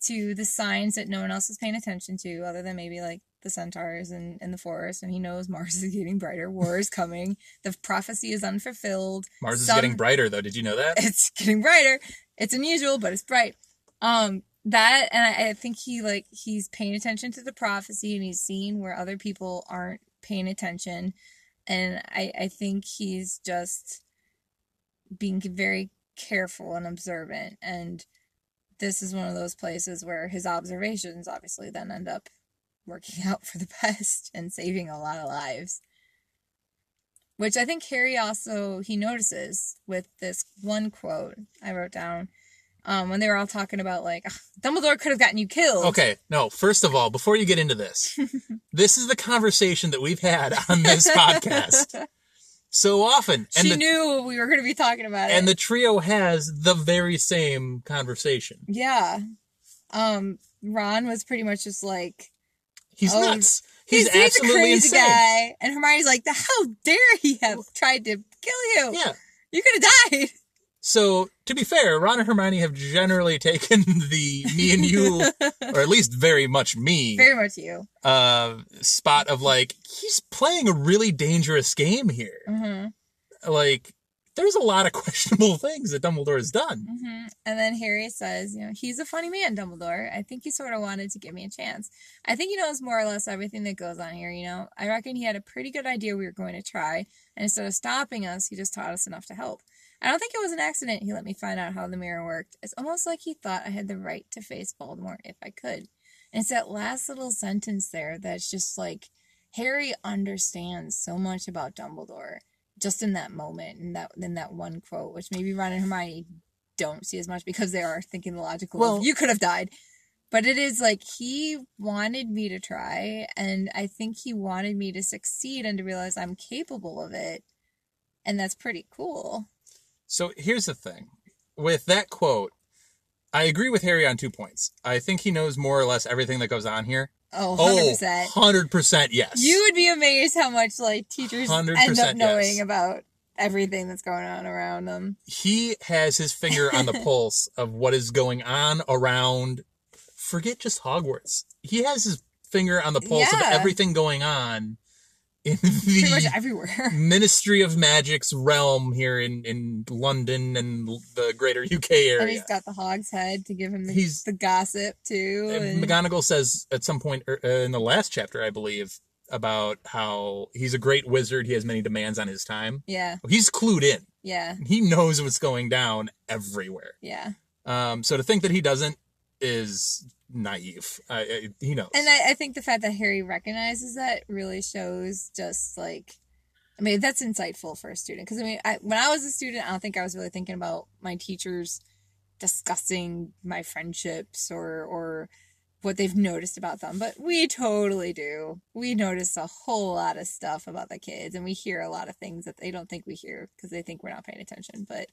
S5: to the signs that no one else is paying attention to other than maybe like the centaurs and in the forest and he knows Mars is getting brighter, war is coming, the prophecy is unfulfilled.
S4: Mars is
S5: some-
S4: getting brighter, though. Did you know that?
S5: It's getting brighter. It's unusual, but it's bright. Um that and I, I think he like he's paying attention to the prophecy and he's seeing where other people aren't paying attention. And I, I think he's just being very careful and observant. And this is one of those places where his observations obviously then end up working out for the best and saving a lot of lives. Which I think Harry also he notices with this one quote I wrote down um, when they were all talking about like Dumbledore could have gotten you killed.
S4: Okay, no, first of all, before you get into this, this is the conversation that we've had on this podcast so often. And
S5: she
S4: the,
S5: knew we were going to be talking about it.
S4: and the trio has the very same conversation.
S5: yeah, um, Ron was pretty much just like
S4: He's
S5: Oh,
S4: nuts. He's,
S5: he's,
S4: absolutely
S5: a crazy
S4: insane.
S5: guy, and Hermione's like, "How dare he have tried to kill you?
S4: Yeah.
S5: You could have died."
S4: So to be fair, Ron and Hermione have generally taken the me and you, or at least very much me,
S5: Very much you.
S4: uh, spot of like he's playing a really dangerous game here.
S5: hmm
S4: Like there's a lot of questionable things that Dumbledore has done.
S5: hmm And then Harry says, you know, he's a funny man, Dumbledore. I think he sort of wanted to give me a chance. I think he knows more or less everything that goes on here, you know. I reckon he had a pretty good idea we were going to try, and instead of stopping us, he just taught us enough to help. I don't think it was an accident he let me find out how the mirror worked. It's almost like he thought I had the right to face Voldemort if I could. And it's that last little sentence there that's just like Harry understands so much about Dumbledore just in that moment and that in that one quote, which maybe Ron and Hermione don't see as much because they are thinking the logical.
S4: Well-
S5: you could have died, but it is like he wanted me to try, and I think he wanted me to succeed and to realize I'm capable of it, and that's pretty cool.
S4: So here's the thing. With that quote, I agree with Harry on two points. I think he knows more or less everything that goes on here.
S5: Oh,
S4: Oh,
S5: 100%.
S4: 100% yes.
S5: You would be amazed how much like teachers end up knowing
S4: yes.
S5: about everything that's going on around them.
S4: he has his finger on the pulse of what is going on around forget just Hogwarts. He has his finger on the pulse of everything going on in
S5: Pretty much everywhere.
S4: Ministry of Magic's realm here in, in London and the greater UK
S5: And
S4: area.
S5: he's got the hog's head to give him the,
S4: He's-
S5: the gossip too.
S4: And
S5: and-
S4: McGonagall says at some point er, uh, in the last chapter, I believe, about how he's a great wizard. He has many demands on his time.
S5: yeah,
S4: He's clued in.
S5: yeah,
S4: He knows what's going down everywhere.
S5: yeah.
S4: Um, so to think that he doesn't is naive. I, I, he knows.
S5: And I, I think the fact that Harry recognizes that really shows just like, I mean, that's insightful for a student. Because I mean, I, when I was a student, I don't think I was really thinking about my teachers discussing my friendships or or what they've noticed about them. But we totally do. We notice a whole lot of stuff about the kids, and we hear a lot of things that they don't think we hear because they think we're not paying attention. But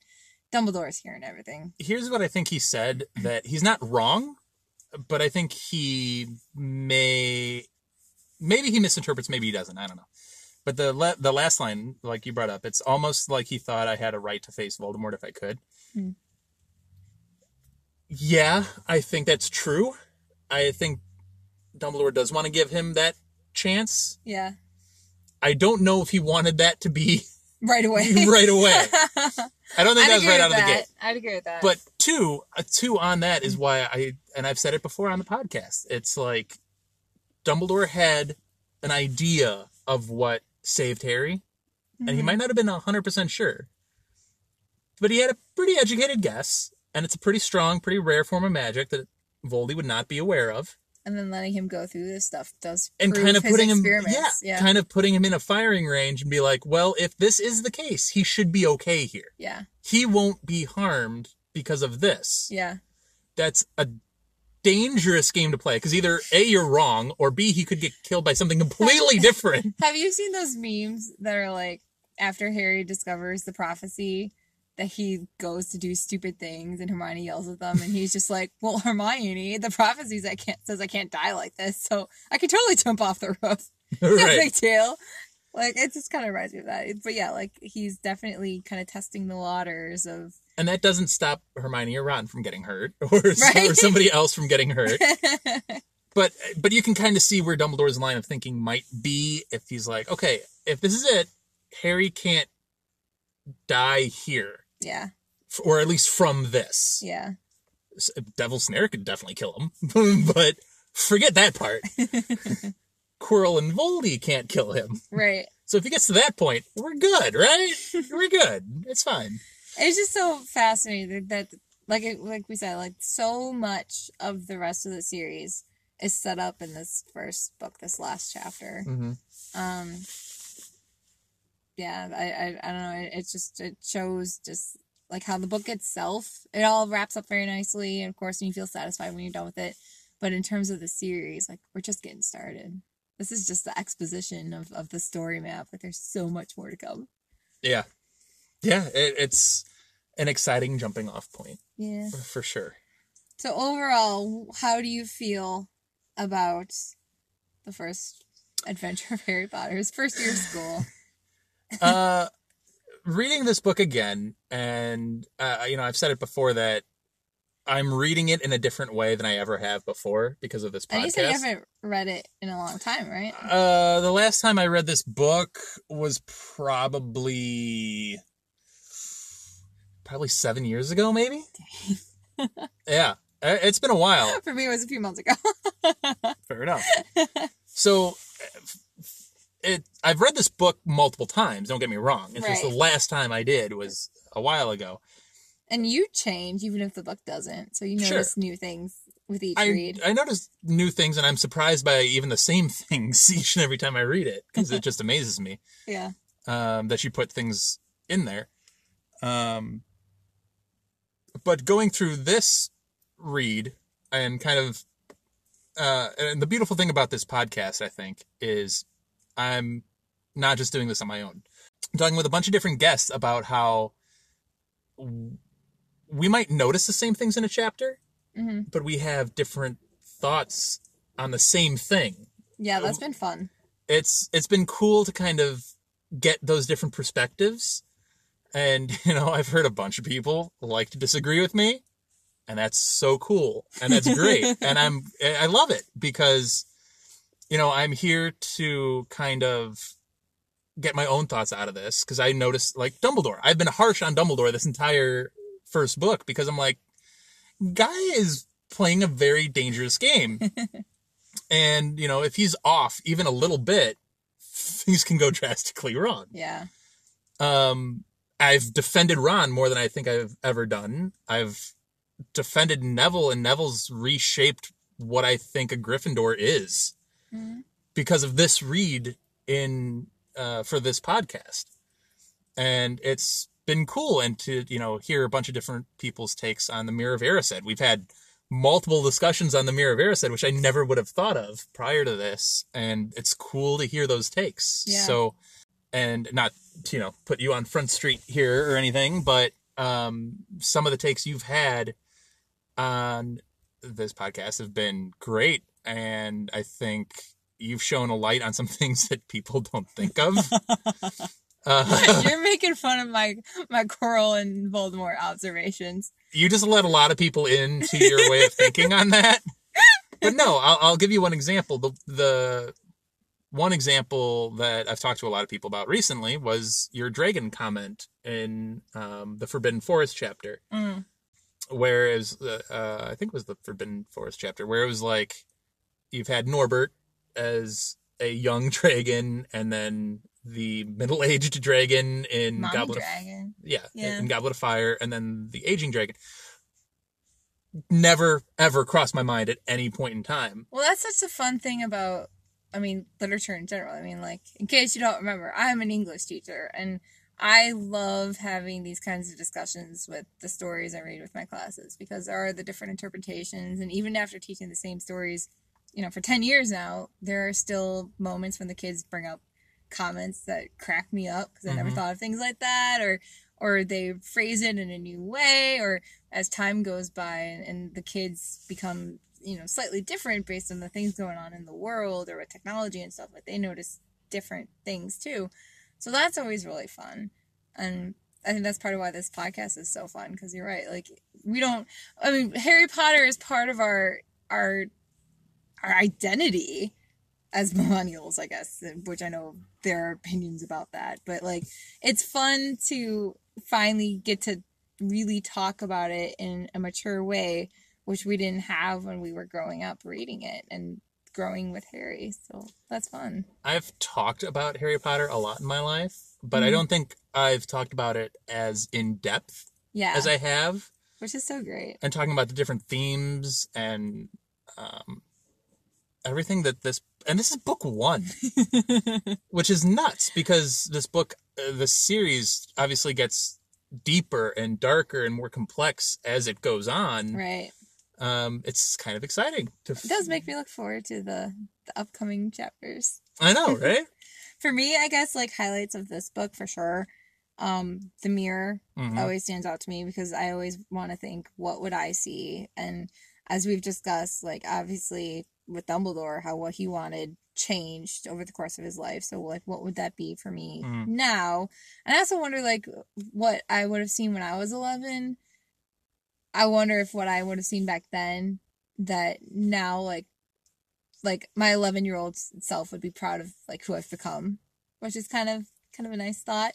S5: Dumbledore's hearing everything.
S4: Here's what I think he said that he's not wrong, but I think he may, maybe he misinterprets, maybe he doesn't. I don't know. But the la- the last line, like you brought up, it's almost like he thought I had a right to face Voldemort if I could.
S5: Hmm.
S4: Yeah, I think that's true. I think Dumbledore does want to give him that chance.
S5: Yeah,
S4: I don't know if he wanted that to be
S5: right away.
S4: right away. I don't think
S5: I'd
S4: that was right out of the gate.
S5: I'd agree with that.
S4: But two, uh, two on that is why I, and I've said it before on the podcast. It's like Dumbledore had an idea of what saved Harry, and he
S5: Mhm.
S4: might not have been hundred percent sure, but he had a pretty educated guess, and it's a pretty strong, pretty rare form of magic that Voldy would not be aware of,
S5: and then letting him go through this stuff does
S4: and kind of
S5: his
S4: putting him, yeah,
S5: yeah,
S4: kind of putting him in a firing range and be like, well, if this is the case, he should be okay here.
S5: yeah,
S4: He won't be harmed because of this.
S5: yeah.
S4: that's a dangerous game to play because either a you're wrong or b he could get killed by something completely different
S5: Have you seen those memes that are like after Harry discovers the prophecy that he goes to do stupid things and Hermione yells at them and he's just like, "Well, Hermione, the prophecies I can't says I can't die like this, so I can totally jump off the roof. No
S4: right
S5: big deal." Like it just kind of reminds me of that. But yeah, like he's definitely kind of testing the waters of
S4: and that doesn't stop hermione or ron from getting hurt or,
S5: Right.
S4: or somebody else from getting hurt but but you can kind of see where dumbledore's line of thinking might be if he's like okay if this is it harry can't die here
S5: yeah,
S4: or at least from this
S5: yeah.
S4: Devil snare could definitely kill him but forget that part quirrell and voldy can't kill him
S5: Right.
S4: So if he gets to that point, we're good, right? we're good. It's fine.
S5: It's just so fascinating that, like, it, like we said, like so much of the rest of the series is set up in this first book, this last chapter.
S4: Mm-hmm.
S5: Um, yeah, I, I I don't know. It, it's just it shows just like how the book itself it all wraps up very nicely, and of course, you feel satisfied when you're done with it. But in terms of the series, like we're just getting started. This is just the exposition of of the story map. Like there's so much more to come.
S4: Yeah, yeah. It, it's an exciting jumping off point
S5: Yeah.
S4: for sure.
S5: So overall, how do you feel about the first adventure of Harry Potter's first year of school?
S4: uh, reading this book again, and uh, you know, I've said it before that I'm reading it in a different way than I ever have before because of this
S5: And you said you haven't read it in a long time, right?
S4: Uh, the last time I read this book was probably probably seven years ago, maybe. yeah, it's been a while.
S5: For me, it was a few months ago.
S4: Fair enough. So, it I've read this book multiple times. Don't get me wrong. It's just the last time I did was a while ago.
S5: and you change even if the book doesn't. So you
S4: Sure.
S5: notice new things with each
S4: I
S5: read.
S4: I notice new things, and I'm surprised by even the same things each and every time I read it because it just amazes me.
S5: yeah.
S4: um, that you put things in there. Um, but going through this read and kind of, uh, and the beautiful thing about this podcast, I think, is I'm not just doing this on my own. I'm talking with a bunch of different guests about how we might notice the same things in a chapter,
S5: hmm
S4: but we have different thoughts on the same thing
S5: Yeah, that's been fun.
S4: it's it's been cool to kind of get those different perspectives and you know i've heard a bunch of people like to disagree with me and that's so cool and that's great. And i'm i love it because you know i'm here to kind of get my own thoughts out of this because i noticed like dumbledore. I've been harsh on dumbledore this entire first book because i'm like guy is playing a very dangerous game. And you know if he's off even a little bit things can go drastically wrong.
S5: Yeah.
S4: um i've defended ron more than i think i've ever done i've defended neville and neville's reshaped what i think a gryffindor is
S5: Mhm.
S4: because of this read in uh for this podcast and it's been cool and to you know hear a bunch of different people's takes on the mirror of Erised. we've had multiple discussions on the mirror of Erised, which i never would have thought of prior to this and it's cool to hear those takes
S5: Yeah.
S4: so and not to, you know put you on front street here or anything but um some of the takes you've had on this podcast have been great. And i think you've shown a light on some things that people don't think of. Uh,
S5: You're making fun of my my Quirrell and Voldemort observations.
S4: you just let a lot of people into your way of thinking on that. But no I'll, I'll give you one example. The the one example that I've talked to a lot of people about recently was your dragon comment in um, the Forbidden Forest chapter,
S5: Mm.
S4: where it was, uh, uh, I think it was the Forbidden Forest chapter, where it was like you've had Norbert as a young dragon, and then the middle-aged dragon in
S5: Mommy
S4: Goblet of
S5: Dragon.
S4: yeah,
S5: Yeah.
S4: in Goblet of Fire, and then the aging dragon. Never ever crossed my mind at any point in time.
S5: Well, that's such a fun thing about, I mean, literature in general. I mean, like, in case you don't remember, I'm an English teacher, and I love having these kinds of discussions with the stories I read with my classes because there are the different interpretations, and even after teaching the same stories, you know, for 10 years now, there are still moments when the kids bring up comments that crack me up because I never
S4: Mhm.
S5: thought of things like that, or or they phrase it in a new way, or as time goes by and, and the kids become you know slightly different based on the things going on in the world or with technology and stuff like they notice different things too. So that's always really fun. And i think that's part of why this podcast is so fun because you're right like we don't i mean harry potter is part of our our our identity as millennials i guess which i know there are opinions about that but like it's fun to finally get to really talk about it in a mature way which we didn't have when we were growing up reading it and growing with Harry. So that's fun.
S4: I've talked about Harry Potter a lot in my life, but I
S5: Mhm.
S4: don't think I've talked about it as in depth
S5: Yeah.
S4: as I have,
S5: which is so great.
S4: and talking about the different themes and um, everything that this and this is book one, which is nuts because this book uh, the series obviously gets deeper and darker and more complex as it goes on.
S5: Right.
S4: Um, it's kind of exciting. To
S5: It does make me look forward to the, the upcoming chapters.
S4: I know, right?
S5: For me, I guess like highlights of this book for sure. Um, the mirror
S4: Mhm.
S5: always stands out to me because I always want to think, what would I see? And as we've discussed, like obviously with Dumbledore, how what he wanted changed over the course of his life. So like, what would that be for me
S4: Mhm.
S5: now? And I also wonder like what I would have seen when I was eleven. I wonder if what I would have seen back then that now like like my 11 year old self would be proud of like who I've become, which is kind of kind of a nice thought.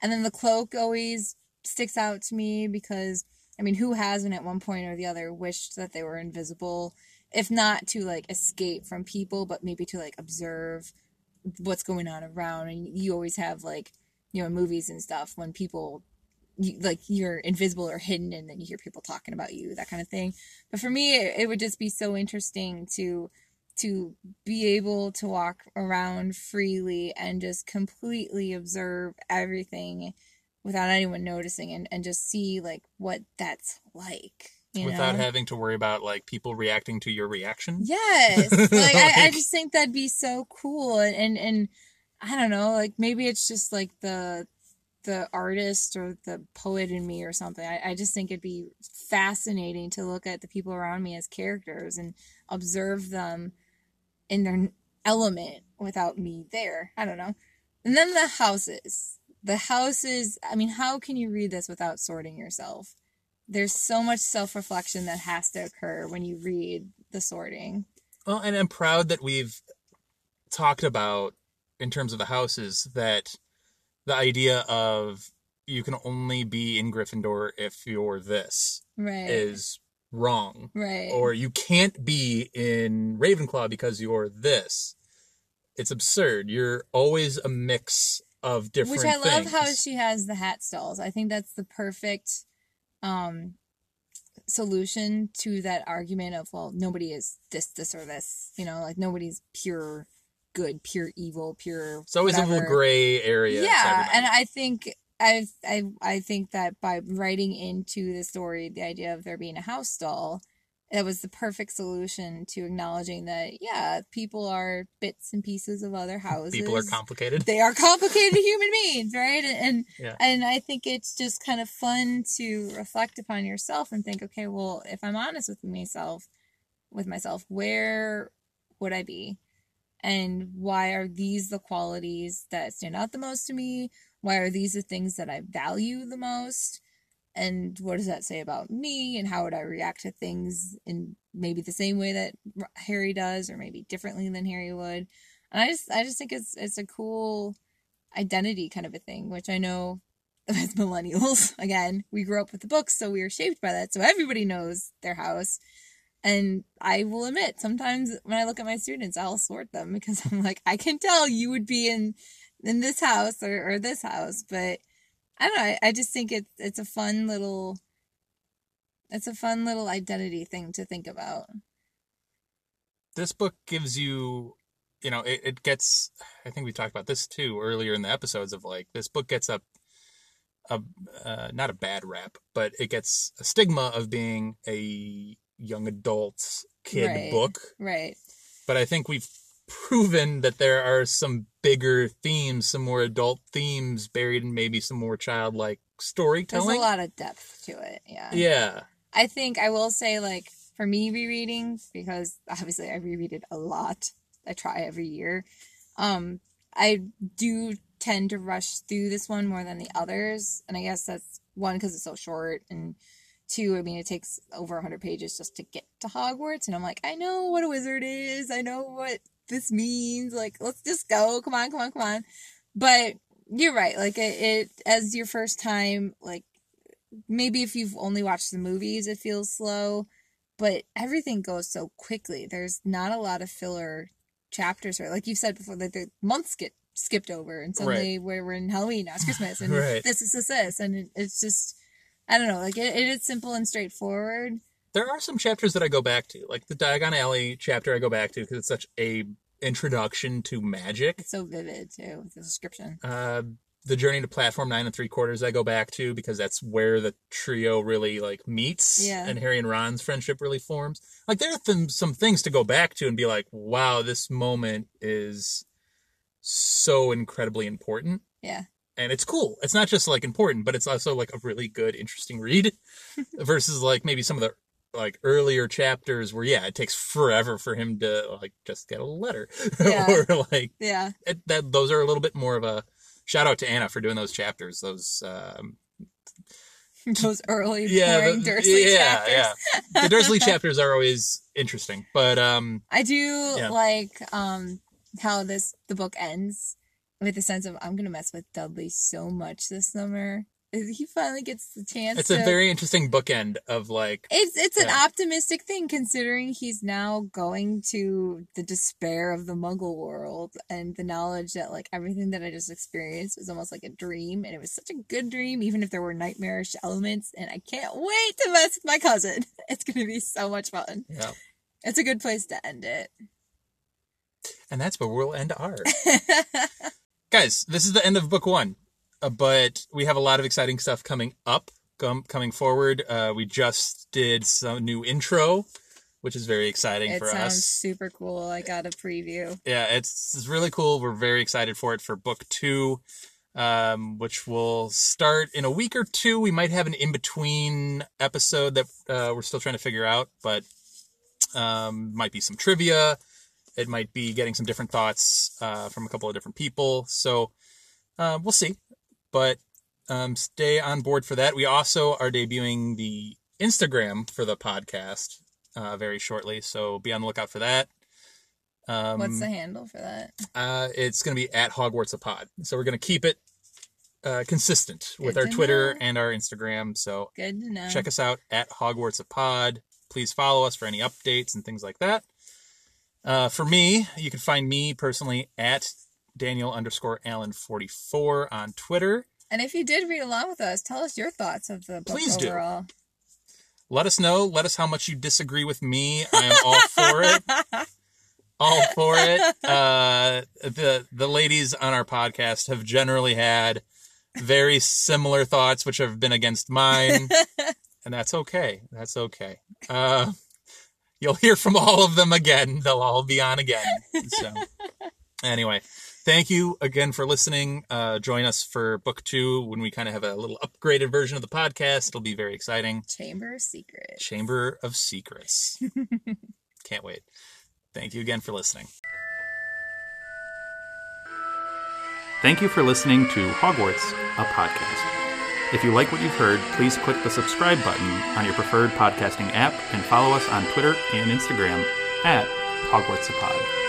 S5: And then the cloak always sticks out to me because I mean, who hasn't at one point or the other wished that they were invisible, if not to like escape from people, but maybe to like observe what's going on around. And you always have like, you know, movies and stuff when people you, like you're invisible or hidden and then you hear people talking about you, that kind of thing. But for me, it, it would just be so interesting to to be able to walk around freely and just completely observe everything without anyone noticing and, and just see like what that's like you
S4: Without
S5: know?
S4: having to worry about like people reacting to your reaction.
S5: yes like, I, I just think that'd be so cool and, and and i don't know like maybe it's just like the the artist or the poet in me or something I, I just think it'd be fascinating to look at the people around me as characters and observe them in their element without me there. I don't know. And then the houses. The houses i mean how can you read this without sorting yourself? There's so much self-reflection that has to occur when you read the sorting.
S4: Well, and I'm proud that we've talked about in terms of the houses that the idea of you can only be in Gryffindor if you're this
S5: right
S4: is wrong.
S5: right
S4: Or you can't be in Ravenclaw because you're this. It's absurd. You're always a mix of different
S5: which i love how she has the hat stalls i think that's the perfect um solution to that argument of well nobody is this this or this you know like nobody's pure good pure evil pure
S4: it's always a little gray area.
S5: yeah and i think I, I i think that by writing into the story the idea of there being a house doll, that was the perfect solution to acknowledging that yeah people are bits and pieces of other houses
S4: people are complicated.
S5: they are complicated human beings right and and,
S4: Yeah.
S5: and i think it's just kind of fun to reflect upon yourself and think okay well if i'm honest with myself with myself where would i be and why are these the qualities that stand out the most to me? Why are these the things that i value the most? And what does that say about me? And how would i react to things in maybe the same way that harry does or maybe differently than harry would? And i just i just think it's it's a cool identity kind of a thing which i know as millennials again we grew up with the books so we were shaped by that so everybody knows their house and i will admit sometimes when i look at my students i'll sort them because i'm like i can tell you would be in in this house or, or this house. But i don't know I, I just think it's it's a fun little it's a fun little identity thing to think about.
S4: This book gives you you know it, it gets i think we talked about this too earlier in the episodes of like this book gets a a uh, not a bad rap but it gets a stigma of being a young adult kid
S5: Right.
S4: book
S5: right
S4: but i think we've proven that there are some bigger themes some more adult themes buried in maybe some more childlike
S5: there's
S4: storytelling
S5: a lot of depth to it yeah
S4: yeah
S5: I think I will say, like, for me rereading, because obviously I reread it a lot. I try every year. Um, I do tend to rush through this one more than the others. And I guess that's one, because it's so short. And two, I mean, it takes over 100 pages just to get to Hogwarts. And I'm like, I know what a wizard is. I know what this means. Like, let's just go. Come on, come on, come on. But you're right. Like, it, it as your first time, like, maybe if you've only watched the movies it feels slow but everything goes so quickly there's not a lot of filler chapters right like you've said before that the months get skipped over and suddenly we're, we're in halloween now it's christmas and
S4: Right.
S5: this is this this and it, it's just i don't know like it, it is simple and straightforward
S4: there are some chapters that I go back to, like the Diagon Alley chapter. I go back to because it's such a introduction to magic.
S5: it's so vivid too with the description
S4: Uh, the journey to platform nine and three quarters I go back to because that's where the trio really like meets
S5: Yeah.
S4: and Harry and Ron's friendship really forms. Like there are th- some things to go back to and be like, wow, this moment is so incredibly important.
S5: Yeah.
S4: And it's cool. It's not just like important, but it's also like a really good, interesting read versus like maybe some of the like earlier chapters where yeah, it takes forever for him to like just get a letter
S5: Yeah.
S4: or like
S5: Yeah.
S4: it, that those are a little bit more of a shout out to Anna for doing those chapters. Those um,
S5: Those early
S4: yeah, the-
S5: Dursley
S4: yeah,
S5: chapters.
S4: yeah. The Dursley chapters are always interesting, but um,
S5: I do
S4: Yeah.
S5: like um how this the book ends with the sense of I'm gonna mess with Dudley so much this summer. He finally gets the chance.
S4: it's
S5: to,
S4: a very interesting bookend of like
S5: It's it's an optimistic thing considering he's now going to the despair of the Muggle world and the knowledge that like everything that I just experienced was almost like a dream and it was such a good dream even if there were nightmarish elements and I can't wait to mess with my cousin. It's gonna be so much fun.
S4: yeah,
S5: It's a good place to end it.
S4: and that's where we'll end ours. Guys, this is the end of book one, uh, but we have a lot of exciting stuff coming up, com- coming forward. Uh, we just did some new intro, which is very exciting
S5: It
S4: for
S5: sounds
S4: us.
S5: super cool. I got a preview.
S4: yeah, it's, it's really cool. We're very excited for it for book two, um, which will start in a week or two. We might have an in between episode that uh, we're still trying to figure out, but um, might be some trivia. It might be getting some different thoughts uh, from a couple of different people. So uh, we'll see. But um, stay on board for that. We also are debuting the Instagram for the podcast uh, very shortly. So be on the lookout for that. Um,
S5: What's the handle for that?
S4: uh, it's going to be at Hogwarts a Pod. So we're going to keep it uh, consistent with our Twitter
S5: know.
S4: and our Instagram. So
S5: Good to know.
S4: check us out at Hogwarts a Pod. Please follow us for any updates and things like that. Uh, for me, you can find me personally at Daniel underscore Allen 44 on Twitter.
S5: And if you did read along with us, tell us your thoughts of the book
S4: Please do. Let us know. Let us how much you disagree with me. I am all for it. All for it. Uh, the the ladies on our podcast have generally had very similar thoughts, which have been against mine, and that's okay. That's okay. Uh, you'll hear from all of them again. They'll all be on again. So, anyway, thank you again for listening. Uh, join us for book two when we kind of have a little upgraded version of the podcast. It'll be very exciting.
S5: Chamber of Secrets.
S4: Chamber of Secrets. Can't wait. Thank you again for listening. Thank you for listening to Hogwarts, a podcast. If you like what you've heard, please click the subscribe button on your preferred podcasting app and follow us on Twitter and Instagram at Hogwarts Pod.